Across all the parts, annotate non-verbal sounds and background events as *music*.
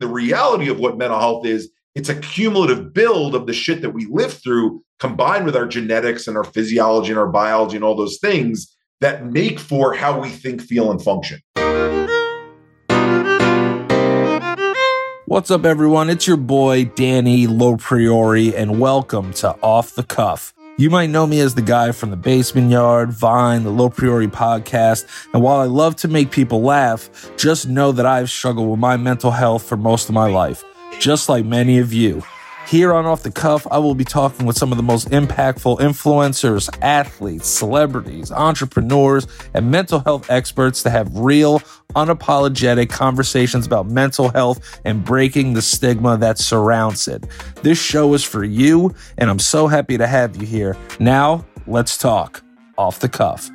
the reality of what mental health is, it's a cumulative build of the shit that we live through combined with our genetics and our physiology and our biology and all those things that make for how we think, feel, and function. What's up, everyone? It's your boy, Danny LoPriore, and welcome to Off the Cuff. You might know me as the guy from the Basement Yard, Vine, the Low Priority podcast, and while I love to make people laugh, just know that I've struggled with my mental health for most of my life, just like many of you. Here on Off the Cuff, I will be talking with some of the most impactful influencers, athletes, celebrities, entrepreneurs, and mental health experts to have real, unapologetic conversations about mental health and breaking the stigma that surrounds it. This show is for you, and I'm so happy to have you here. Now, let's talk Off the Cuff.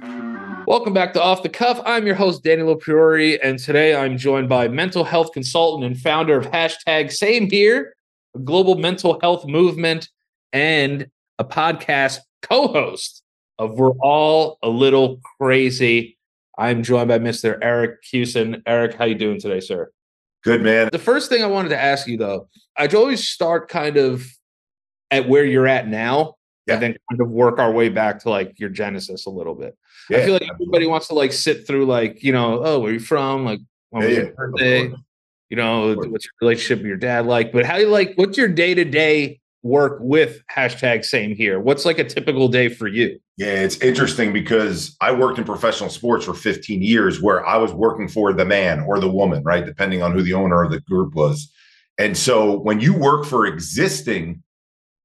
Welcome back to Off the Cuff. I'm your host, Danny LoPriore, and today I'm joined by mental health consultant and founder of hashtag Same Here, a global mental health movement, and a podcast co-host of We're All a Little Crazy. I'm joined by Mr. Eric Kussin. Eric, how you doing today, sir? Good man. The first thing I wanted to ask you though, I'd always start kind of at where you're at now, Yeah. and then kind of work our way back to like your genesis a little bit. I feel like everybody wants to like sit through like, you know, oh, where you from? Like when Yeah, was your birthday? You know, what's your relationship with your dad like? But how you like what's your day-to-day work with hashtag same here? What's like a typical day for you? Yeah, it's interesting because I worked in professional sports for 15 years where I was working for the man or the woman, right? Depending on who the owner of the group was. And so when you work for existing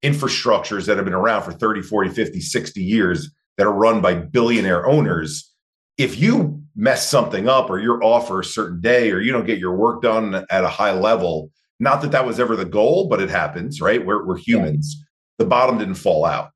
infrastructures that have been around for 30, 40, 50, 60 years that are run by billionaire owners, if you mess something up or you're off for a certain day or you don't get your work done at a high level, not that that was ever the goal, but it happens, right? We're, we're humans. The bottom didn't fall out.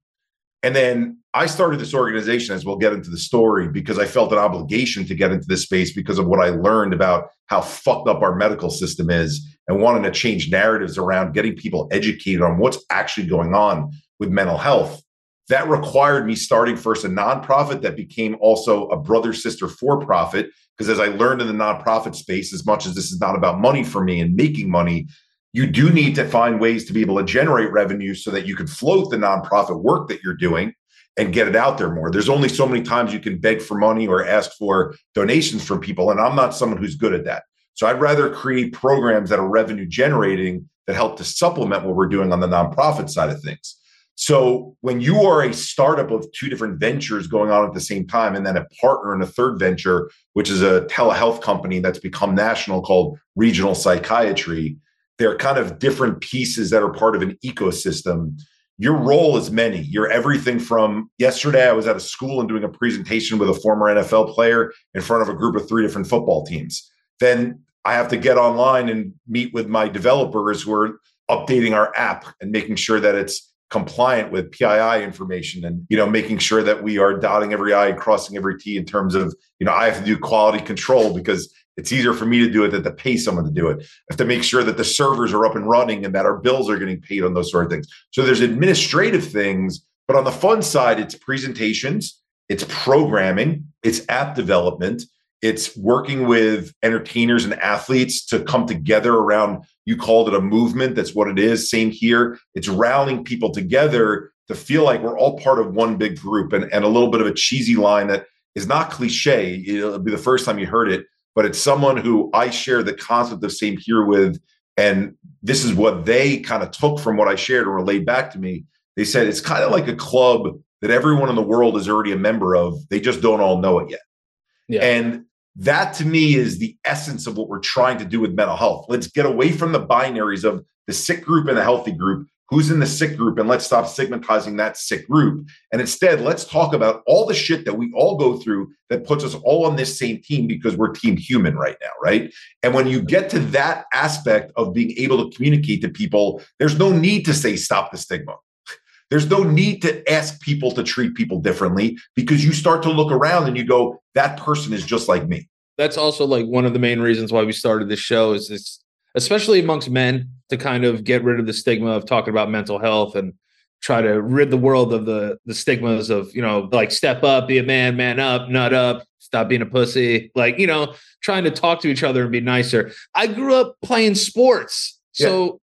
And then I started this organization, as we'll get into the story, because I felt an obligation to get into this space because of what I learned about how fucked up our medical system is and wanting to change narratives around getting people educated on what's actually going on with mental health. That required me starting first a nonprofit that became also a brother sister for profit. Because as I learned in the nonprofit space, as much as this is not about money for me and making money, you do need to find ways to be able to generate revenue so that you can float the nonprofit work that you're doing and get it out there more. There's only so many times you can beg for money or ask for donations from people. And I'm not someone who's good at that. So I'd rather create programs that are revenue generating that help to supplement what we're doing on the nonprofit side of things. So when you are a startup of two different ventures going on at the same time, and then a partner in a third venture, which is a telehealth company that's become national called Regional Psychiatry, they're kind of different pieces that are part of an ecosystem. Your role is many. You're everything from yesterday, I was at a school and doing a presentation with a former NFL player in front of a group of three different football teams. Then I have to get online and meet with my developers who are updating our app and making sure that it's compliant with PII information and you know making sure that we are dotting every I and crossing every T in terms of you know I have to do quality control because it's easier for me to do it than to pay someone to do it. I have to make sure that the servers are up and running and that our bills are getting paid on those sort of things. So there's administrative things, but on the fun side, it's presentations, it's programming, it's app development, it's working with entertainers and athletes to come together around you called it a movement that's what it is same here. It's rallying people together to feel like we're all part of one big group and, and a little bit of a cheesy line that is not cliche it'll be the first time you heard it but it's someone who i share the concept of same here with and this is what they kind of took from what i shared and relayed back to me. They said it's kind of like a club that everyone in the world is already a member of. They just don't all know it yet. Yeah. and that to me is the essence of what we're trying to do with mental health. Let's get away from the binaries of the sick group and the healthy group. Who's in the sick group? And let's stop stigmatizing that sick group. And instead, let's talk about all the shit that we all go through that puts us all on this same team because we're team human right now, right? And when you get to that aspect of being able to communicate to people, there's no need to say stop the stigma. There's no need to ask people to treat people differently because you start to look around and you go, that person is just like me. that's also like one of the main reasons why we started this show is this especially amongst men to kind of get rid of the stigma of talking about mental health and try to rid the world of the the stigmas of you know like step up be a man man up nut up stop being a pussy, like, you know, trying to talk to each other and be nicer. I grew up playing sports. So.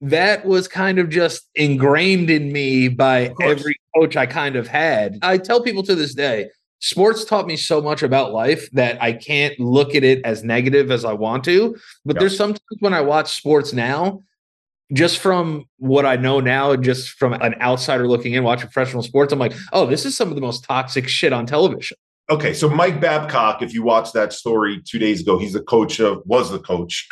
That was kind of just ingrained in me by every coach I kind of had. I tell people to this day, sports taught me so much about life that I can't look at it as negative as I want to. But yeah. there's sometimes when I watch sports now, just from what I know now, just from an outsider looking in, watching professional sports, I'm like, oh, this is some of the most toxic shit on television. Okay, so Mike Babcock, if you watch that story two days ago, he's the coach of was the coach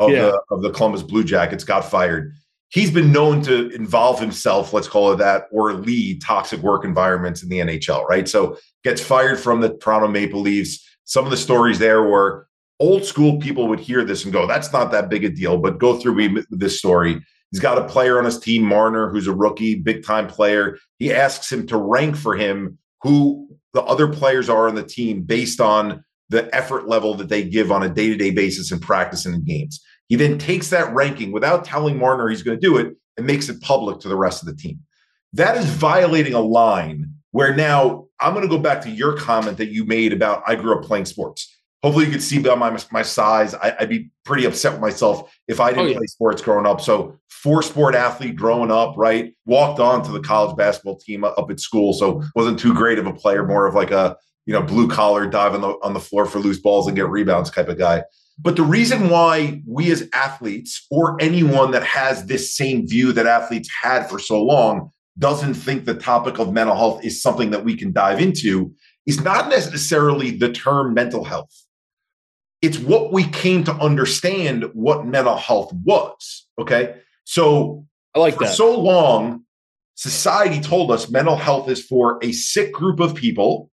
of yeah. the of the Columbus Blue Jackets, got fired. He's been known to involve himself, let's call it that, or lead toxic work environments in the NHL, right? So gets fired from the Toronto Maple Leafs. Some of the stories there were old school people would hear this and go, that's not that big a deal, but go through this story. He's got a player on his team, Marner, who's a rookie, big time player. He asks him to rank for him who the other players are on the team based on the effort level that they give on a day to day basis in practice and in games. He then takes that ranking without telling Marner he's going to do it and makes it public to the rest of the team. That is violating a line where now I'm going to go back to your comment that you made about I grew up playing sports hopefully you could see by my my size. I, would be pretty upset with myself if I didn't oh, yeah. play sports growing up. So four sport athlete growing up, right? Walked on to the college basketball team up at school, so wasn't too great of a player. More of like a you know blue collar dive on the on the floor for loose balls and get rebounds type of guy. But the reason why we as athletes or anyone that has this same view that athletes had for so long doesn't think the topic of mental health is something that we can dive into is not necessarily the term mental health it's what we came to understand what mental health was. Okay. So I like for that. so long, society told us mental health is for a sick group of people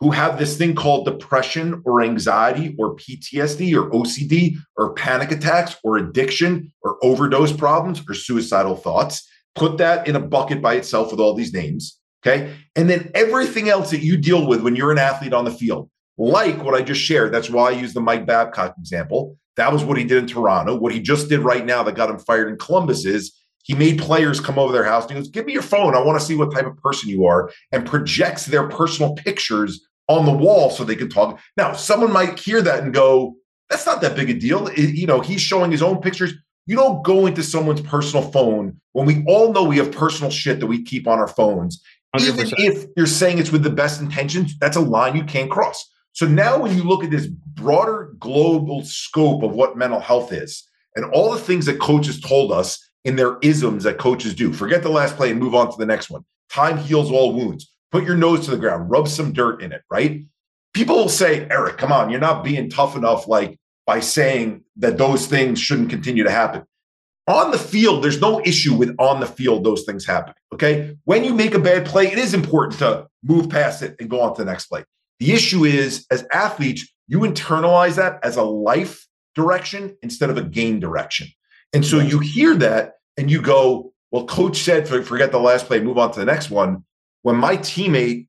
who have this thing called depression or anxiety or PTSD or OCD or panic attacks or addiction or overdose problems or suicidal thoughts. Put that in a bucket by itself with all these names. Okay. And then everything else that you deal with when you're an athlete on the field like what I just shared. That's why I use the Mike Babcock example. That was what he did in Toronto. What he just did right now that got him fired in Columbus is he made players come over their house and he goes, Give me your phone. I want to see what type of person you are, and projects their personal pictures on the wall so they can talk. Now, someone might hear that and go, That's not that big a deal. It, you know, he's showing his own pictures. You don't go into someone's personal phone when we all know we have personal shit that we keep on our phones. 100%. Even if you're saying it's with the best intentions, that's a line you can't cross. So now, when you look at this broader global scope of what mental health is and all the things that coaches told us in their isms that coaches do, forget the last play and move on to the next one. Time heals all wounds. Put your nose to the ground, rub some dirt in it, right? People will say, Eric, come on, you're not being tough enough, like by saying that those things shouldn't continue to happen. On the field, there's no issue with on the field those things happening. Okay. When you make a bad play, it is important to move past it and go on to the next play. The issue is, as athletes, you internalize that as a life direction instead of a game direction. And so you hear that and you go, well, coach said, forget the last play, move on to the next one. When my teammate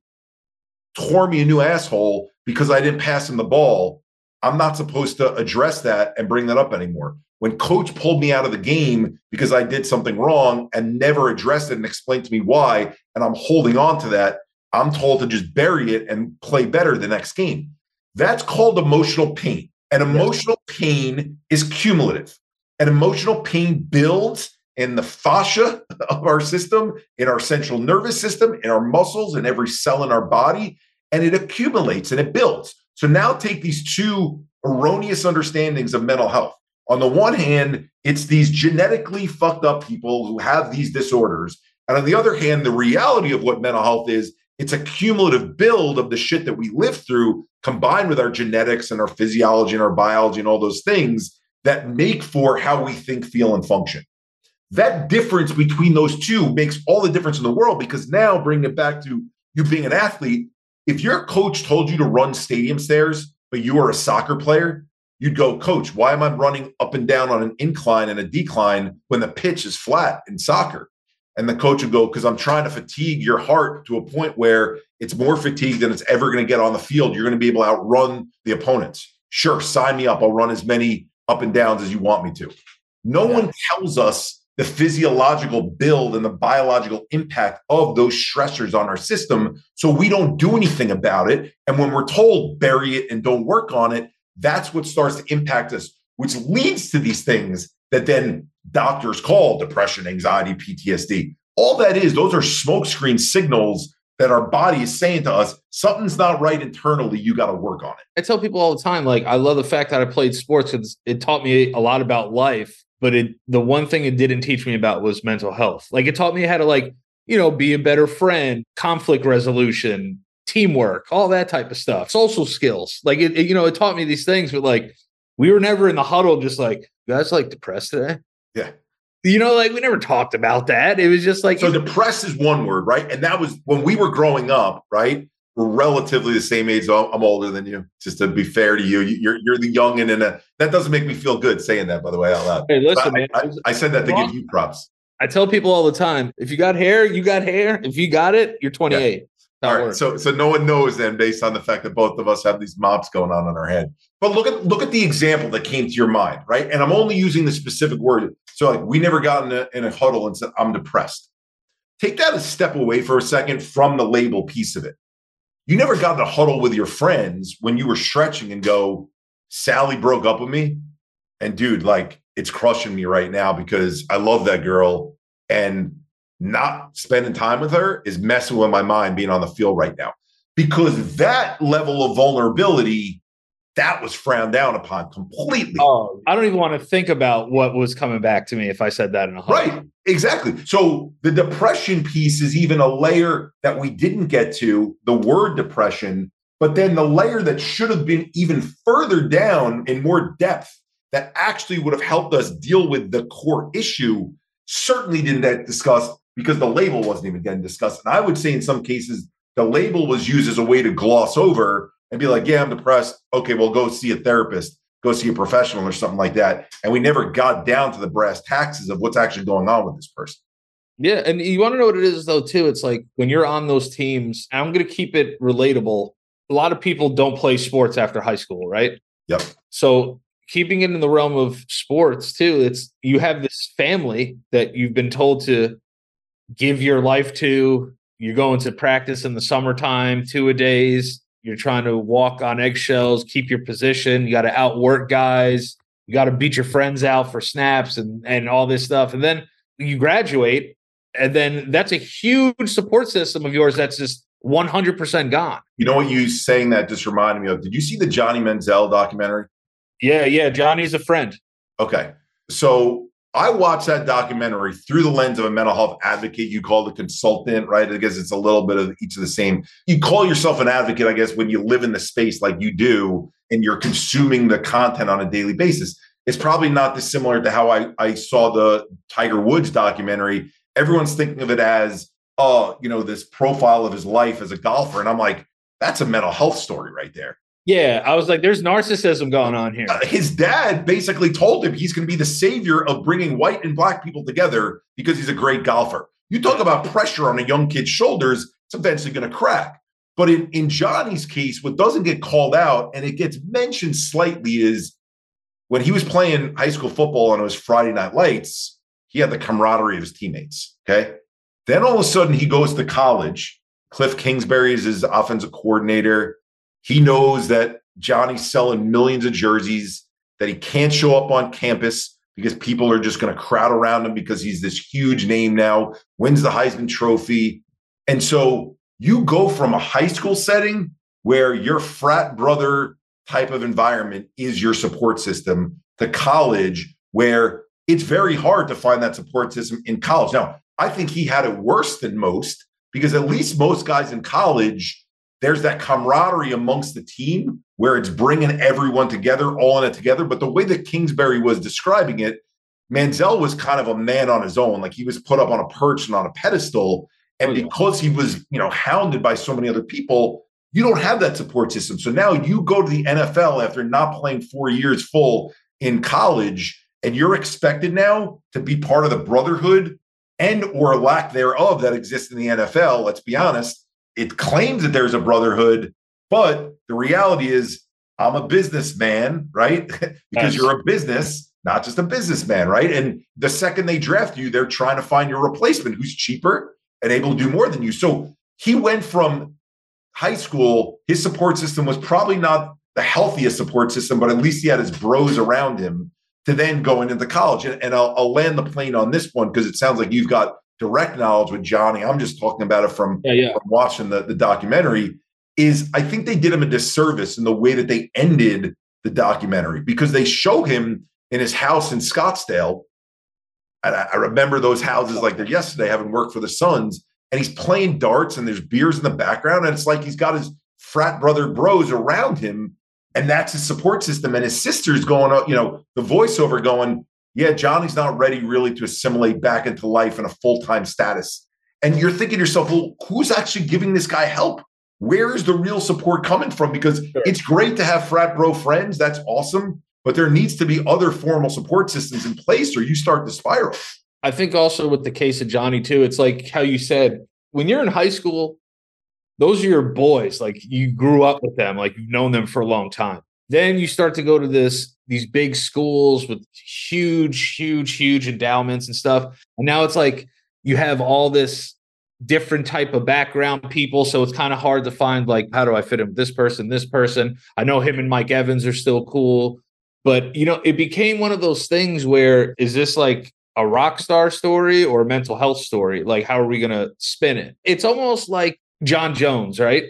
tore me a new asshole because I didn't pass him the ball, I'm not supposed to address that and bring that up anymore. When coach pulled me out of the game because I did something wrong and never addressed it and explained to me why, and I'm holding on to that, I'm told to just bury it and play better the next game. That's called emotional pain. And emotional pain is cumulative. And emotional pain builds in the fascia of our system, in our central nervous system, in our muscles, in every cell in our body, and it accumulates and it builds. So now take these two erroneous understandings of mental health. On the one hand, it's these genetically fucked up people who have these disorders. And on the other hand, the reality of what mental health is it's a cumulative build of the shit that we live through combined with our genetics and our physiology and our biology and all those things that make for how we think, feel, and function. That difference between those two makes all the difference in the world because now, bringing it back to you being an athlete, if your coach told you to run stadium stairs, but you are a soccer player, you'd go, Coach, why am I running up and down on an incline and a decline when the pitch is flat in soccer? And the coach would go, because I'm trying to fatigue your heart to a point where it's more fatigued than it's ever going to get on the field. You're going to be able to outrun the opponents. Sure, sign me up. I'll run as many up and downs as you want me to. No yeah. one tells us the physiological build and the biological impact of those stressors on our system. So we don't do anything about it. And when we're told bury it and don't work on it, that's what starts to impact us, which leads to these things that then doctors call depression, anxiety, PTSD. All that is, those are smokescreen signals that our body is saying to us, something's not right internally. You got to work on it. I tell people all the time, like, I love the fact that I played sports because it taught me a lot about life. But it, the one thing it didn't teach me about was mental health. Like, it taught me how to, like, you know, be a better friend, conflict resolution, teamwork, all that type of stuff, social skills. Like, it, it you know, it taught me these things, but like, we were never in the huddle just like, you guys like depressed today? Yeah. You know, like we never talked about that. It was just like so. Depressed is one word, right? And that was when we were growing up, right? We're relatively the same age. So I'm older than you. Just to be fair to you, you're you're the young and in a that doesn't make me feel good saying that. By the way, out loud. Hey, listen, I, I, I, said that to give you props. I tell people all the time: if you got hair, you got hair. If you got it, you're 28. All right. So so no one knows then based on the fact that both of us have these mops going on in our head. But look at look at the example that came to your mind, right? And I'm only using the specific word. So like we never got in a, in a huddle and said I'm depressed. Take that a step away for a second from the label piece of it. You never got in a huddle with your friends when you were stretching and go, Sally broke up with me, and dude, like it's crushing me right now because I love that girl and not spending time with her is messing with my mind being on the field right now because that level of vulnerability that was frowned down upon completely. Oh, I don't even want to think about what was coming back to me if I said that in a hundred. Right, exactly. So the depression piece is even a layer that we didn't get to, the word depression, but then the layer that should have been even further down in more depth that actually would have helped us deal with the core issue certainly didn't get discussed because the label wasn't even getting discussed. And I would say in some cases, the label was used as a way to gloss over and be like, yeah, I'm depressed. Okay, well, go see a therapist, go see a professional or something like that. And we never got down to the brass taxes of what's actually going on with this person. Yeah. And you want to know what it is, though, too? It's like when you're on those teams, I'm going to keep it relatable. A lot of people don't play sports after high school, right? Yep. So keeping it in the realm of sports, too, it's you have this family that you've been told to give your life to. You're going to practice in the summertime, two a days. You're trying to walk on eggshells, keep your position. You got to outwork guys. You got to beat your friends out for snaps and and all this stuff. And then you graduate, and then that's a huge support system of yours that's just 100% gone. You know what you saying that just reminded me of? Did you see the Johnny Manziel documentary? Yeah, yeah. Johnny's a friend. Okay. So I watched that documentary through the lens of a mental health advocate. You call the consultant, right? I guess it's a little bit of each of the same. You call yourself an advocate, I guess, when you live in the space like you do and you're consuming the content on a daily basis. It's probably not dissimilar to how I, I saw the Tiger Woods documentary. Everyone's thinking of it as, oh, you know, this profile of his life as a golfer. And I'm like, that's a mental health story right there. Yeah, I was like, there's narcissism going on here. Uh, his dad basically told him he's going to be the savior of bringing white and black people together because he's a great golfer. You talk about pressure on a young kid's shoulders, it's eventually going to crack. But in, in Johnny's case, what doesn't get called out and it gets mentioned slightly is when he was playing high school football and it was Friday night lights, he had the camaraderie of his teammates. Okay. Then all of a sudden he goes to college. Kliff Kingsbury is his offensive coordinator. He knows that Johnny's selling millions of jerseys, that he can't show up on campus because people are just going to crowd around him because he's this huge name now, wins the Heisman Trophy. And so you go from a high school setting where your frat brother type of environment is your support system to college where it's very hard to find that support system in college. Now, I think he had it worse than most because at least most guys in college there's that camaraderie amongst the team where it's bringing everyone together, all in it together. But the way that Kingsbury was describing it, Manziel was kind of a man on his own. Like he was put up on a perch and on a pedestal. And oh, because he was, you know, hounded by so many other people, you don't have that support system. So now you go to the NFL after not playing four years full in college, and you're expected now to be part of the brotherhood and or lack thereof that exists in the NFL. Let's be honest it claims that there's a brotherhood, but the reality is I'm a businessman, right? *laughs* because you're a business not just a businessman, right? And the second they draft you, they're trying to find your replacement who's cheaper and able to do more than you. So he went from high school, his support system was probably not the healthiest support system, but at least he had his bros around him to then going into college. And, and I'll, I'll land the plane on this one because it sounds like you've got direct knowledge with Johnny. I'm just talking about it from, yeah, yeah. from watching the, the documentary. Is I think they did him a disservice in the way that they ended the documentary because they show him in his house in Scottsdale. And I, I remember those houses like they're yesterday, having worked for the Suns, and he's playing darts and there's beers in the background. And it's like he's got his frat brother bros around him. And that's his support system. And his sister's going up, you know, the voiceover going, yeah, Johnny's not ready really to assimilate back into life in a full time status. And you're thinking to yourself, well, who's actually giving this guy help? Where is the real support coming from? Because sure. it's great to have frat bro friends. That's awesome. But there needs to be other formal support systems in place or you start to spiral. I think also with the case of Johnny, too, it's like how you said, when you're in high school, those are your boys. Like you grew up with them, like you've known them for a long time. Then you start to go to this these big schools with huge, huge, huge endowments and stuff. And now it's like you have all this different type of background people. So it's kind of hard to find like, how do I fit in with this person, this person? I know him and Mike Evans are still cool. But you know, it became one of those things where is this like a rock star story or a mental health story? Like, how are we gonna spin it? It's almost like Jon Jones, right?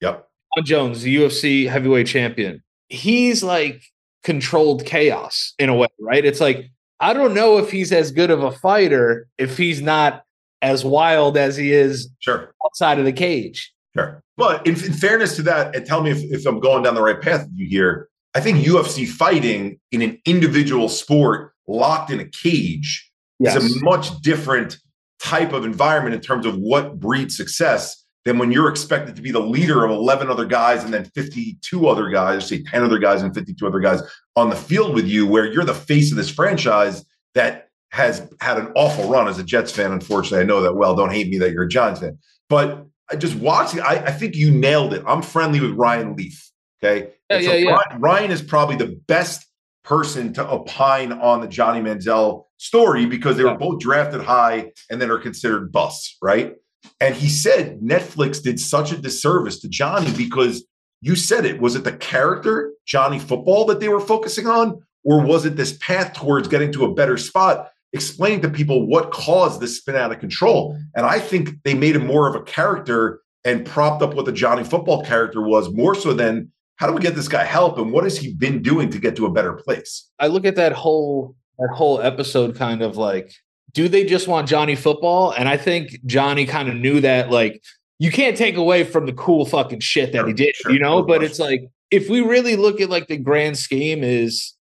Yep. Jon Jones, the UFC heavyweight champion. He's like controlled chaos in a way, right? It's like, I don't know if he's as good of a fighter if he's not as wild as he is sure. outside of the cage. Sure. But in, in fairness to that, and tell me if, if I'm going down the right path with you here, I think UFC fighting in an individual sport locked in a cage yes. is a much different type of environment in terms of what breeds success than when you're expected to be the leader of 11 other guys and then 52 other guys, say 10 other guys and 52 other guys on the field with you, where you're the face of this franchise that has had an awful run as a Jets fan. Unfortunately, I know that well. Don't hate me that you're a Giants fan. But I just watching, I, I think you nailed it. I'm friendly with Ryan Leaf. Okay. Yeah, so yeah, yeah. Ryan, Ryan is probably the best person to opine on the Johnny Manziel story because they were both drafted high and then are considered busts, right? And he said Netflix did such a disservice to Johnny because you said it. Was it the character, Johnny football, that they were focusing on? Or was it this path towards getting to a better spot? Explaining to people what caused this spin out of control. And I think they made him more of a character and propped up what the Johnny football character was more so than how do we get this guy help and what has he been doing to get to a better place? I look at that whole that whole episode kind of like do they just want Johnny football? And I think Johnny kind of knew that, like, you can't take away from the cool fucking shit that sure, he did, sure, you know? But it's like, if we really look at like the grand scheme, is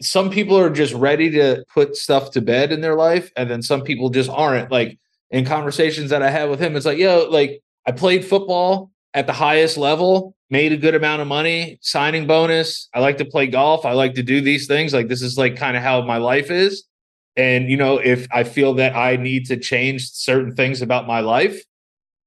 some people are just ready to put stuff to bed in their life, and then some people just aren't. Like in conversations that I had with him, it's like, yo, like I played football at the highest level, made a good amount of money, signing bonus. I like to play golf. I like to do these things. Like this is like kind of how my life is. And, you know, if I feel that I need to change certain things about my life,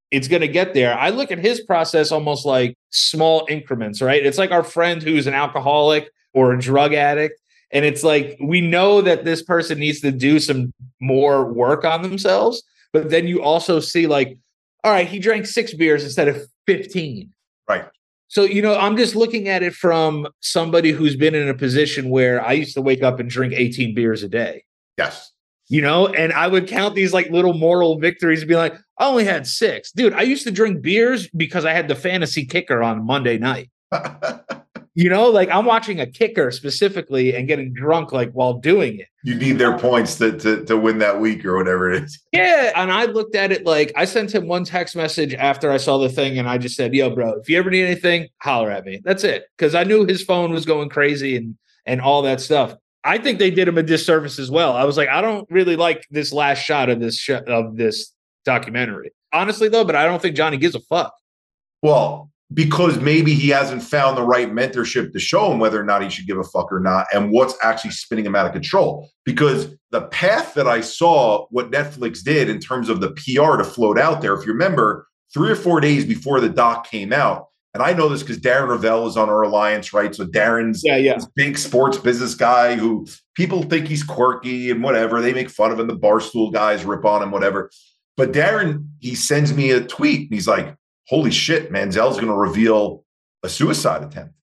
it's going to get there. I look at his process almost like small increments, right? It's like our friend who's an alcoholic or a drug addict. And it's like, we know that this person needs to do some more work on themselves. But then you also see, like, all right, he drank six beers instead of 15. Right. So, you know, I'm just looking at it from somebody who's been in a position where I used to wake up and drink 18 beers a day. Yes. You know, and I would count these like little moral victories and be like, I only had six. Dude, I used to drink beers because I had the fantasy kicker on Monday night. *laughs* you know, like I'm watching a kicker specifically and getting drunk like while doing it. You need their points to, to, to win that week or whatever it is. *laughs* Yeah. And I looked at it like I sent him one text message after I saw the thing and I just said, Yo, bro, if you ever need anything, holler at me. That's it. Cause I knew his phone was going crazy and and all that stuff. I think they did him a disservice as well. I was like, I don't really like this last shot of this sh- of this documentary, honestly though. But I don't think Johnny gives a fuck. Well, because maybe he hasn't found the right mentorship to show him whether or not he should give a fuck or not, and what's actually spinning him out of control. Because the path that I saw, what Netflix did in terms of the PR to float out there, if you remember, three or four days before the doc came out, and I know this because Darren Rovell is on our alliance, right? So Darren's yeah, yeah. this big sports business guy who people think he's quirky and whatever. They make fun of him. The barstool guys rip on him, whatever. But Darren, he sends me a tweet and he's like, holy shit, Manziel's going to reveal a suicide attempt.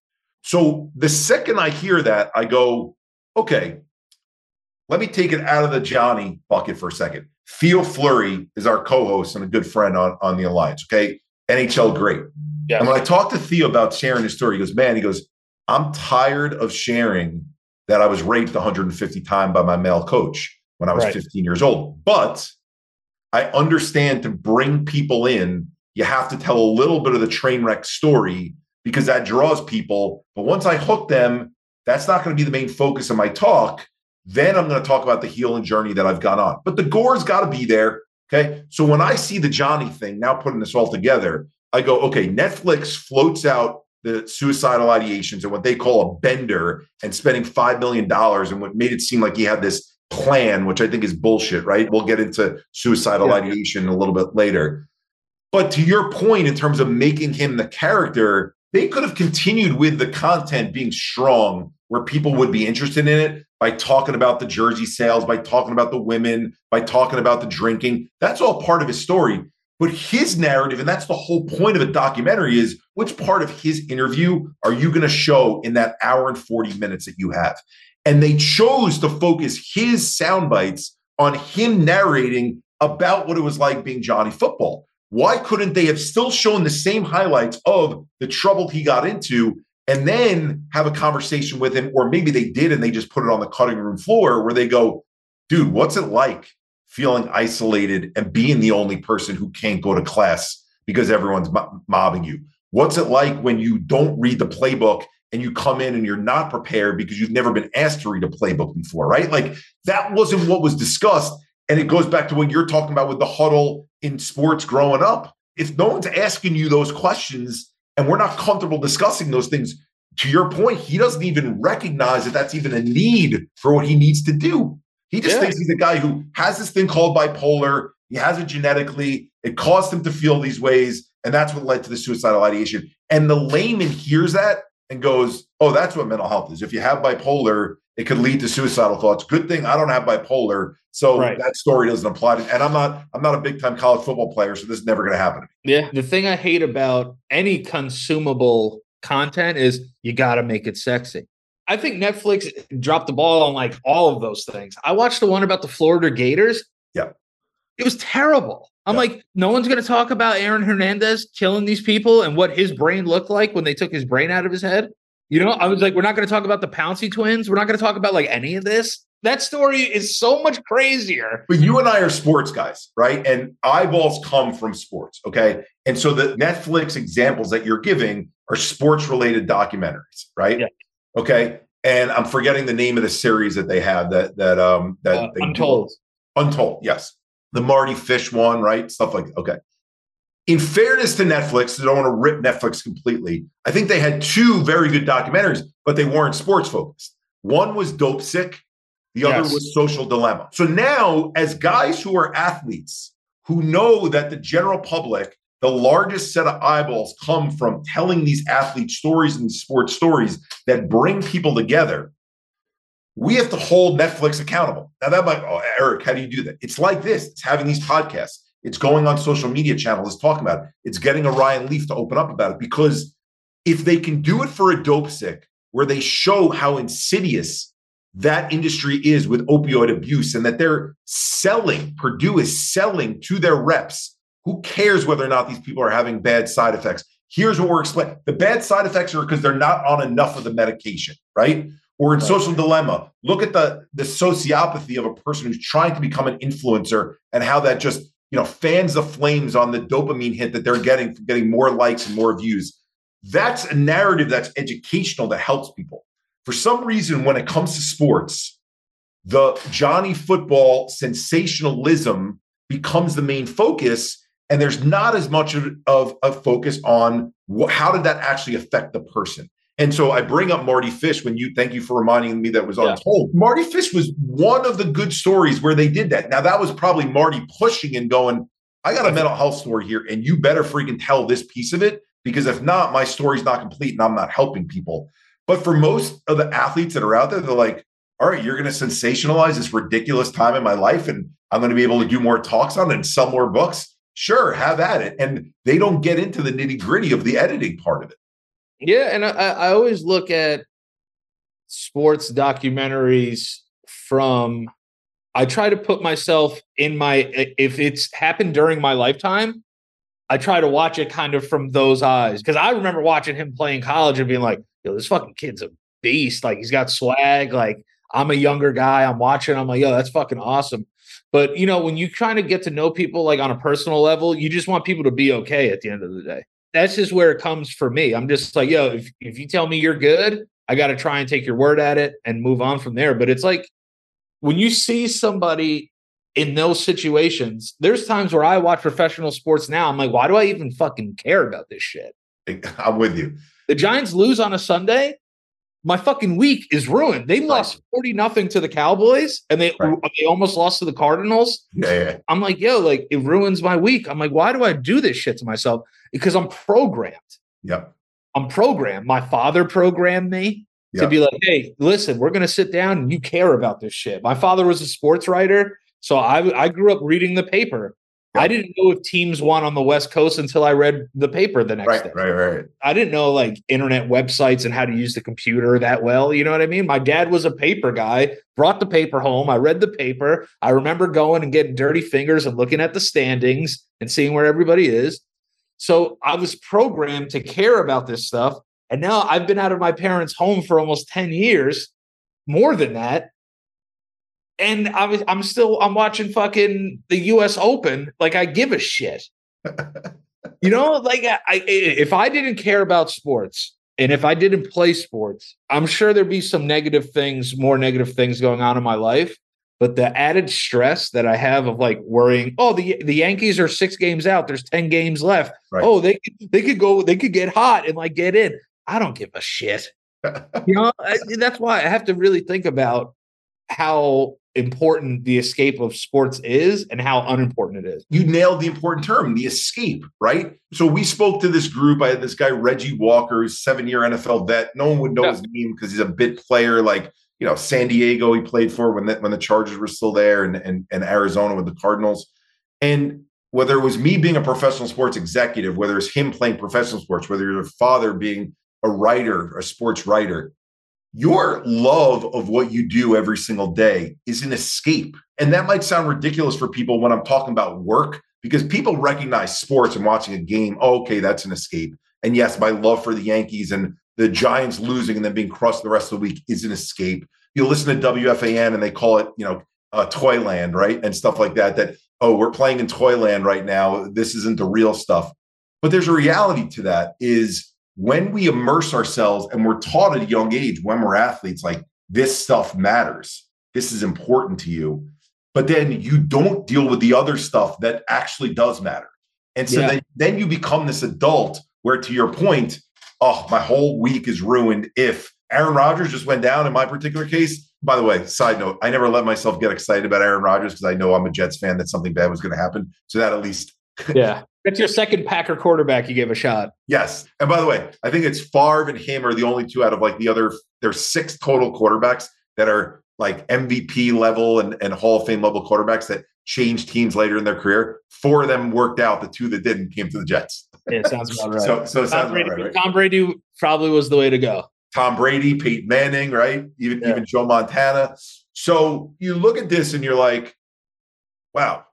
So the second I hear that, I go, okay, let me take it out of the Johnny bucket for a second. Theo Fleury is our co-host and a good friend on, on the Alliance. Okay. NHL great. Yeah. And when I talked to Theo about sharing his story, he goes, Man, he goes, I'm tired of sharing that I was raped 150 times by my male coach when I was right. 15 years old. But I understand to bring people in, you have to tell a little bit of the train wreck story because that draws people. But once I hook them, that's not going to be the main focus of my talk. Then I'm going to talk about the healing journey that I've gone on. But the gore's got to be there. Okay. So when I see the Johnny thing, now putting this all together, I go, okay, Netflix floats out the suicidal ideations and what they call a bender and spending $5 million and what made it seem like he had this plan, which I think is bullshit, right? We'll get into suicidal yeah. ideation a little bit later. But to your point, in terms of making him the character, they could have continued with the content being strong where people would be interested in it by talking about the jersey sales, by talking about the women, by talking about the drinking. That's all part of his story. But his narrative, and that's the whole point of a documentary, is which part of his interview are you going to show in that hour and 40 minutes that you have? And they chose to focus his sound bites on him narrating about what it was like being Johnny Football. Why couldn't they have still shown the same highlights of the trouble he got into and then have a conversation with him? Or maybe they did and they just put it on the cutting room floor where they go, dude, what's it like feeling isolated and being the only person who can't go to class because everyone's mobbing you? What's it like when you don't read the playbook and you come in and you're not prepared because you've never been asked to read a playbook before, right? Like that wasn't what was discussed. And it goes back to what you're talking about with the huddle in sports growing up. If no one's asking you those questions and we're not comfortable discussing those things, to your point, he doesn't even recognize that that's even a need for what he needs to do. He just yeah. thinks he's a guy who has this thing called bipolar. He has it genetically. It caused him to feel these ways. And that's what led to the suicidal ideation. And the layman hears that and goes, Oh, that's what mental health is. If you have bipolar, it could lead to suicidal thoughts. Good thing I don't have bipolar. So right. that story doesn't apply to and I'm not I'm not a big time college football player, so this is never gonna happen to me. Yeah. The thing I hate about any consumable content is you gotta make it sexy. I think Netflix dropped the ball on like all of those things. I watched the one about the Florida Gators. Yeah. It was terrible. I'm yeah. like, no one's going to talk about Aaron Hernandez killing these people and what his brain looked like when they took his brain out of his head. You know, I was like, we're not going to talk about the Pouncey twins. We're not going to talk about like any of this. That story is so much crazier. But you and I are sports guys, right? And eyeballs come from sports. Okay. And so the Netflix examples that you're giving are sports related documentaries, right? Yeah. Okay. And I'm forgetting the name of the series that they have that that um that uh, Untold. Do. Untold, yes. The Mardy Fish one, right? Stuff like okay. In fairness to Netflix, I don't want to rip Netflix completely. I think they had two very good documentaries, but they weren't sports focused. One was Dopesick, the yes. other was Social Dilemma. So now, as guys who are athletes who know that the general public the largest set of eyeballs come from telling these athlete stories and sports stories that bring people together. We have to hold Netflix accountable. Now that might, oh, Eric, how do you do that? It's like this. It's having these podcasts. It's going on social media channels. It's talking about it. It's getting a Ryan Leaf to open up about it because if they can do it for a Dopesick, where they show how insidious that industry is with opioid abuse and that they're selling, Purdue is selling to their reps who cares whether or not these people are having bad side effects? Here's what we're explaining. The bad side effects are because they're not on enough of the medication, right? Or in right. social dilemma, look at the, the sociopathy of a person who's trying to become an influencer and how that just, you know, fans the flames on the dopamine hit that they're getting from getting more likes and more views. That's a narrative that's educational that helps people. For some reason, when it comes to sports, the Johnny football sensationalism becomes the main focus and there's not as much of, of a focus on wh- how did that actually affect the person and so i bring up mardy fish when you thank you for reminding me that was yeah. untold mardy fish was one of the good stories where they did that now that was probably mardy pushing and going i got a mental health story here and you better freaking tell this piece of it because if not, my story's not complete and I'm not helping people. But for most of the athletes that are out there, they're like, all right, you're going to sensationalize this ridiculous time in my life and I'm going to be able to do more talks on it and sell more books. Sure, have at it. And they don't get into the nitty gritty of the editing part of it. Yeah. And I, I always look at sports documentaries from, I try to put myself in my, if it's happened during my lifetime, I try to watch it kind of from those eyes. Cause I remember watching him play in college and being like, yo, this fucking kid's a beast. Like he's got swag. Like I'm a younger guy. I'm watching. I'm like, yo, that's fucking awesome. But you know, when you kind of get to know people like on a personal level, you just want people to be okay at the end of the day. That's just where it comes for me. I'm just like, yo, if, if you tell me you're good, I got to try and take your word at it and move on from there. But it's like when you see somebody in those situations, there's times where I watch professional sports now. I'm like, why do I even fucking care about this shit? *laughs* I'm with you. The Giants lose on a Sunday my fucking week is ruined. They lost 40 nothing to the Cowboys and they right. they almost lost to the Cardinals. Yeah, yeah, I'm like, yo, like it ruins my week. I'm like, why do I do this shit to myself? Because I'm programmed. Yep. I'm programmed. My father programmed me yep. to be like, hey, listen, we're gonna sit down and you care about this shit. My father was a sports writer. So I I grew up reading the paper. I didn't know if teams won on the West Coast until I read the paper the next right, day. Right, right, I didn't know like internet websites and how to use the computer that well. You know what I mean? My dad was a paper guy, brought the paper home. I read the paper. I remember going and getting dirty fingers and looking at the standings and seeing where everybody is. So I was programmed to care about this stuff. And now I've been out of my parents' home for almost 10 years, more than that and I was I'm still I'm watching fucking the U.S. Open. Like I give a shit. *laughs* you know, like I, I if I didn't care about sports and if I didn't play sports, I'm sure there'd be some negative things, more negative things going on in my life. But the added stress that I have of like worrying, oh, the the Yankees are six games out. There's ten games left. Right. Oh, they they could go, they could get hot and like get in. I don't give a shit. *laughs* you know, I, that's why I have to really think about how important the escape of sports is and how unimportant it is. You nailed the important term, the escape, right? So we spoke to this group. I had this guy, Reggie Walker, seven year NFL vet. No one would know yeah. his name because he's a bit player like, you know, San Diego he played for when the, when the Chargers were still there and, and, and Arizona with the Cardinals. And whether it was me being a professional sports executive, whether it's him playing professional sports, whether your father being a writer, a sports writer, your love of what you do every single day is an escape. And that might sound ridiculous for people when I'm talking about work because people recognize sports and watching a game. Oh, okay, that's an escape. And yes, my love for the Yankees and the Giants losing and then being crushed the rest of the week is an escape. You listen to WFAN and they call it, you know, uh, Toyland, right? And stuff like that. That, oh, we're playing in Toyland right now. This isn't the real stuff. But there's a reality to that is when we immerse ourselves and we're taught at a young age when we're athletes, like this stuff matters, this is important to you. But then you don't deal with the other stuff that actually does matter. And so yeah. then, then you become this adult where, to your point, oh, my whole week is ruined if Aaron Rodgers just went down in my particular case. By the way, side note, I never let myself get excited about Aaron Rodgers because I know I'm a Jets fan that something bad was going to happen. So that at least yeah that's your second Packer quarterback you gave a shot. Yes. And by the way, I think it's Favre and him are the only two out of like the other, there's six total quarterbacks that are like MVP level and, and Hall of Fame level quarterbacks that changed teams later in their career. Four of them worked out. The two that didn't came to the Jets. Yeah, sounds about right. so, so Tom Brady, right, right? Tom Brady probably was the way to go. Tom Brady, Peyton Manning, right? Even yeah. even Joe Montana. So you look at this and you're like, wow,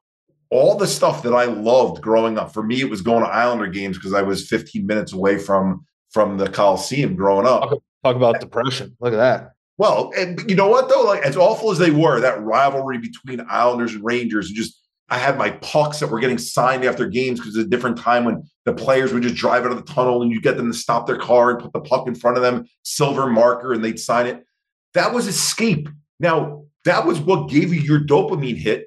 all the stuff that I loved growing up. For me, it was going to Islander games because I was 15 minutes away from from the Coliseum growing up. Talk, talk about depression. Look at that. Well, and you know what though? Like as awful as they were, that rivalry between Islanders and Rangers, and just I had my pucks that were getting signed after games because it's a different time when the players would just drive out of the tunnel and you get them to stop their car and put the puck in front of them, silver marker, and they'd sign it. That was escape. Now, that was what gave you your dopamine hit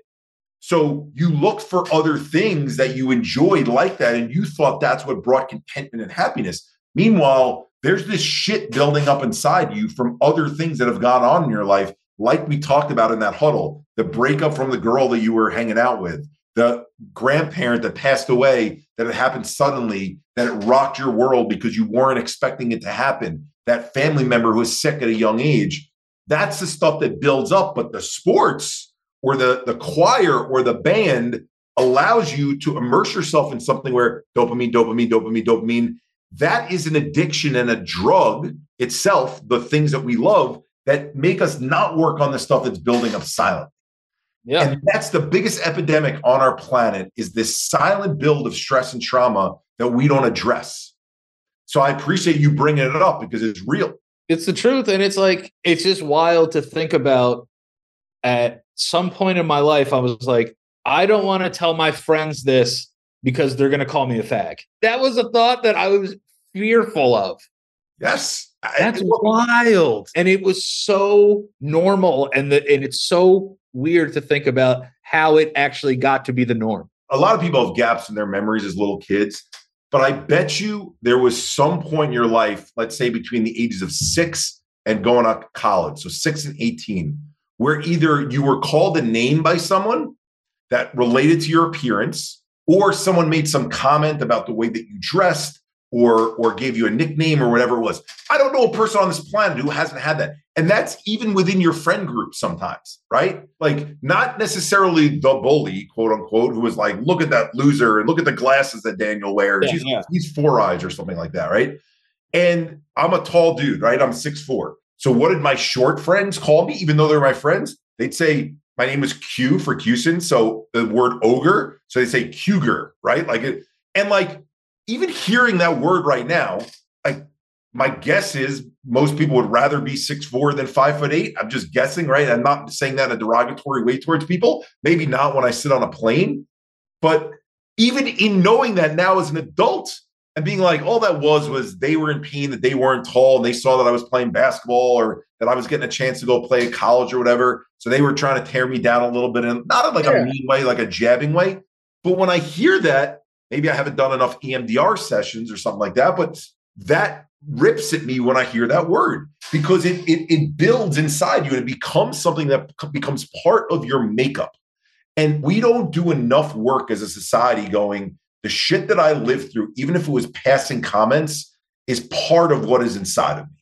so you looked for other things that you enjoyed like that, and you thought that's what brought contentment and happiness. Meanwhile, there's this shit building up inside you from other things that have gone on in your life, like we talked about in that huddle the breakup from the girl that you were hanging out with, the grandparent that passed away, that it happened suddenly, that it rocked your world because you weren't expecting it to happen, that family member who was sick at a young age. That's the stuff that builds up. But the sports or the, the choir or the band allows you to immerse yourself in something where dopamine, dopamine, dopamine, dopamine. That is an addiction and a drug itself, the things that we love that make us not work on the stuff that's building up silent. Yeah. And that's the biggest epidemic on our planet is this silent build of stress and trauma that we don't address. So I appreciate you bringing it up because it's real. It's the truth. And it's like, it's just wild to think about. At some point in my life, I was like, I don't want to tell my friends this because they're going to call me a fag. That was a thought that I was fearful of. Yes. That's wild. And it was so normal and the, and it's so weird to think about how it actually got to be the norm. A lot of people have gaps in their memories as little kids, but I bet you there was some point in your life, let's say between the ages of six and going to college, so six and 18, where either you were called a name by someone that related to your appearance, or someone made some comment about the way that you dressed or or gave you a nickname or whatever it was. I don't know a person on this planet who hasn't had that. And that's even within your friend group sometimes, right? Like not necessarily the bully, quote unquote, who was like, look at that loser and look at the glasses that Daniel wears. Yeah, he's, yeah. he's four eyes or something like that, right? And I'm a tall dude, right? I'm six four. So what did my short friends call me, even though they're my friends? They'd say, my name is Q for Kussin. So the word ogre. So they say Cougar, right? Like it, and like even hearing that word right now, like my guess is most people would rather be six four than five foot eight. I'm just guessing, right? I'm not saying that in a derogatory way towards people. Maybe not when I sit on a plane, but even in knowing that now as an adult and being like, all that was was they were in pain that they weren't tall and they saw that I was playing basketball or that I was getting a chance to go play at college or whatever. So they were trying to tear me down a little bit and not in like yeah. a mean way, like a jabbing way. But when I hear that, maybe I haven't done enough EMDR sessions or something like that, but that rips at me when I hear that word because it, it, it builds inside you and it becomes something that becomes part of your makeup. And we don't do enough work as a society going, the shit that I lived through, even if it was passing comments, is part of what is inside of me.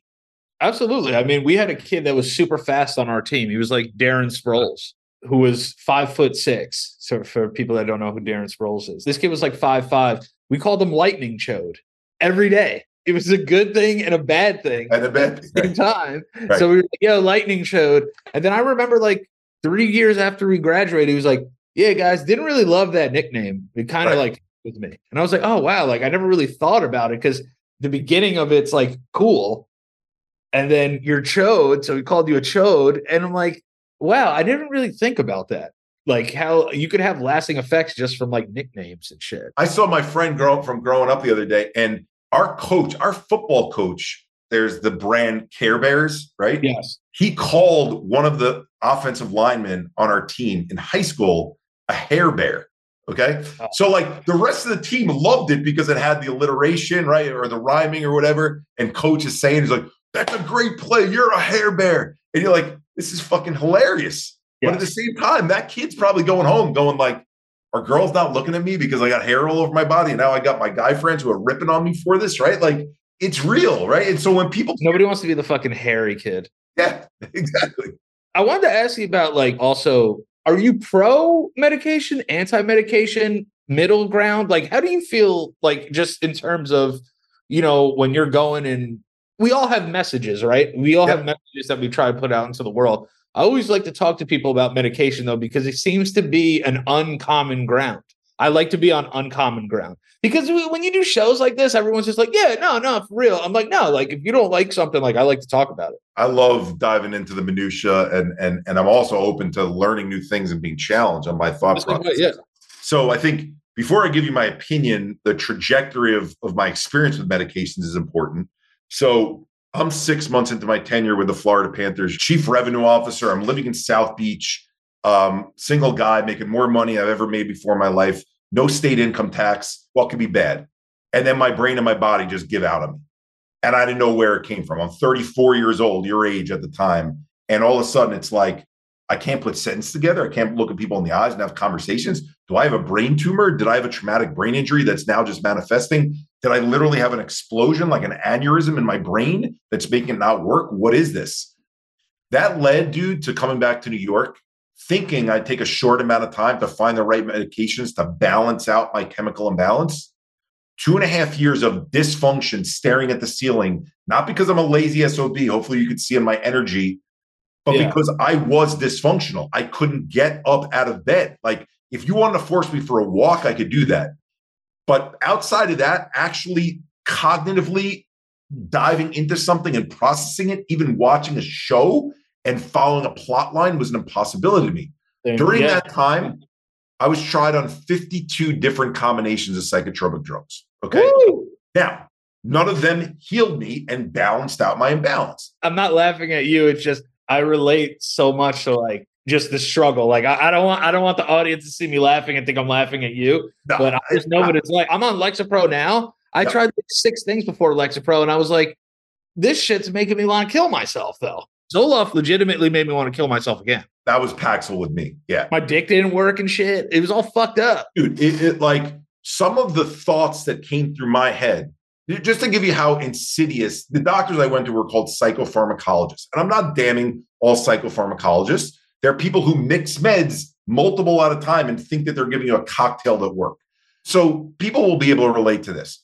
Absolutely. I mean, we had a kid that was super fast on our team. He was like Darren Sproles who was five foot six. So for people that don't know who Darren Sproles is, this kid was like five five. We called him Lightning Chode every day. It was a good thing and a bad thing and a bad thing. At the same time. Right. So we were like, yo, Lightning Chode. And then I remember like three years after we graduated, he was like, Yeah, guys, didn't really love that nickname. It kind of right. like with me. And I was like, oh wow, like I never really thought about it because the beginning of it's like cool. And then you're chode. So we called you a chode. And I'm like, wow, I didn't really think about that. Like how you could have lasting effects just from like nicknames and shit. I saw my friend grow up from growing up the other day, and our coach, our football coach, there's the brand Care Bears, right? Yes. He called one of the offensive linemen on our team in high school a hair bear. Okay. Oh. So, like, the rest of the team loved it because it had the alliteration, right? Or the rhyming or whatever. And coach is saying, he's like, that's a great play. You're a hair bear. And you're like, this is fucking hilarious. But at the same time, that kid's probably going home going like, are girls not looking at me because I got hair all over my body and now I got my guy friends who are ripping on me for this, right? Like it's real, right? And so when people nobody wants to be the fucking hairy kid. Yeah, *laughs* exactly. I wanted to ask you about like also, are you pro medication, anti medication, middle ground? Like, how do you feel like just in terms of, you know, when you're going and we all have messages, right? We all yep. have messages that we try to put out into the world. I always like to talk to people about medication though, because it seems to be an uncommon ground. I like to be on uncommon ground because when you do shows like this, everyone's just like, yeah, no, no, for real. I'm like, no, like if you don't like something, like I like to talk about it. I love diving into the minutia and and and I'm also open to learning new things and being challenged on my thought process. yeah. So I think before I give you my opinion, the trajectory of, of my experience with medications is important. So I'm six months into my tenure with the Florida Panthers, chief revenue officer. I'm living in South Beach, um, single guy making more money I've ever made before in my life. No state income tax. What could be bad? And then my brain and my body just give out on me. And I didn't know where it came from. I'm 34 years old, your age at the time. And all of a sudden, it's like, I can't put sentences together. I can't look at people in the eyes and have conversations. Do I have a brain tumor? Did I have a traumatic brain injury that's now just manifesting? Did I literally have an explosion, like an aneurysm in my brain that's making it not work? What is this? That led, dude, to coming back to New York, thinking I'd take a short amount of time to find the right medications to balance out my chemical imbalance. Two and a half years of dysfunction, staring at the ceiling, not because I'm a lazy SOB. Hopefully, you could see in my energy but yeah. because I was dysfunctional. I couldn't get up out of bed. Like if you wanted to force me for a walk, I could do that. But outside of that, actually cognitively diving into something and processing it, even watching a show and following a plot line was an impossibility to me. During yeah. that time, I was tried on 52 different combinations of psychotropic drugs. Okay. Woo! Now, none of them healed me and balanced out my imbalance. I'm not laughing at you. It's just I relate so much to like just the struggle. Like I, I, don't want I don't want the audience to see me laughing and think I'm laughing at you. No, but I just know what it's like. I'm on Lexapro now. I no. tried like six things before Lexapro, and I was like, this shit's making me want to kill myself though. Zoloft legitimately made me want to kill myself again. That was Paxil with me. Yeah. My dick didn't work and shit. It was all fucked up. Dude, it, it like some of the thoughts that came through my head just to give you how insidious the doctors I went to were called psychopharmacologists. And I'm not damning all psychopharmacologists. There are people who mix meds multiple at a time and think that they're giving you a cocktail that work. So people will be able to relate to this.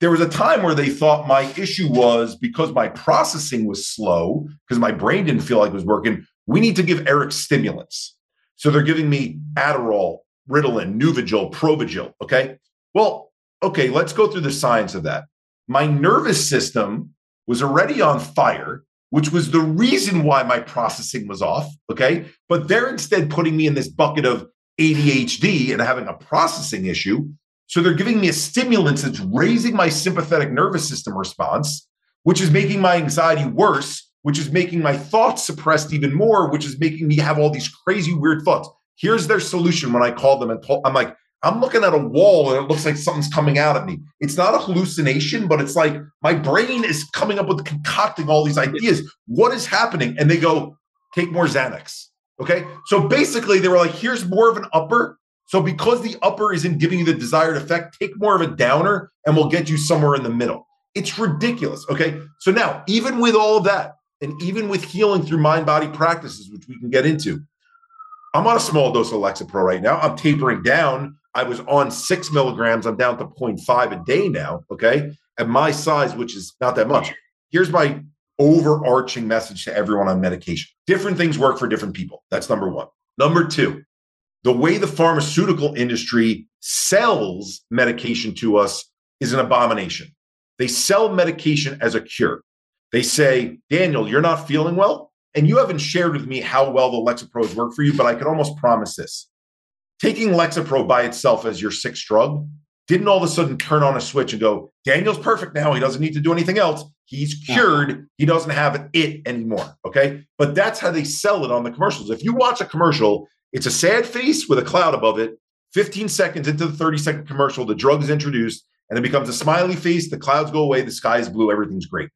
There was a time where they thought my issue was because my processing was slow, because my brain didn't feel like it was working. We need to give Eric stimulants. So they're giving me Adderall, Ritalin, Nuvigil, Provigil. Okay. Well, okay, let's go through the science of that my nervous system was already on fire, which was the reason why my processing was off. Okay. But they're instead putting me in this bucket of ADHD and having a processing issue. So they're giving me a stimulant that's raising my sympathetic nervous system response, which is making my anxiety worse, which is making my thoughts suppressed even more, which is making me have all these crazy, weird thoughts. Here's their solution when I call them and I'm like, I'm looking at a wall and it looks like something's coming out at me. It's not a hallucination, but it's like my brain is coming up with concocting all these ideas. What is happening? And they go, take more Xanax. Okay. So basically, they were like, here's more of an upper. So because the upper isn't giving you the desired effect, take more of a downer and we'll get you somewhere in the middle. It's ridiculous. Okay. So now, even with all of that, and even with healing through mind body practices, which we can get into, I'm on a small dose of Lexapro right now. I'm tapering down I was on six milligrams. I'm down to 0.5 a day now. Okay. At my size, which is not that much. Here's my overarching message to everyone on medication different things work for different people. That's number one. Number two, the way the pharmaceutical industry sells medication to us is an abomination. They sell medication as a cure. They say, Daniel, you're not feeling well. And you haven't shared with me how well the Lexapros work for you, but I can almost promise this taking Lexapro by itself as your sixth drug didn't all of a sudden turn on a switch and go, Daniel's perfect now. He doesn't need to do anything else. He's cured. He doesn't have it anymore. Okay. But that's how they sell it on the commercials. If you watch a commercial, it's a sad face with a cloud above it. 15 seconds into the 30 second commercial, the drug is introduced and it becomes a smiley face. The clouds go away. The sky is blue. Everything's great.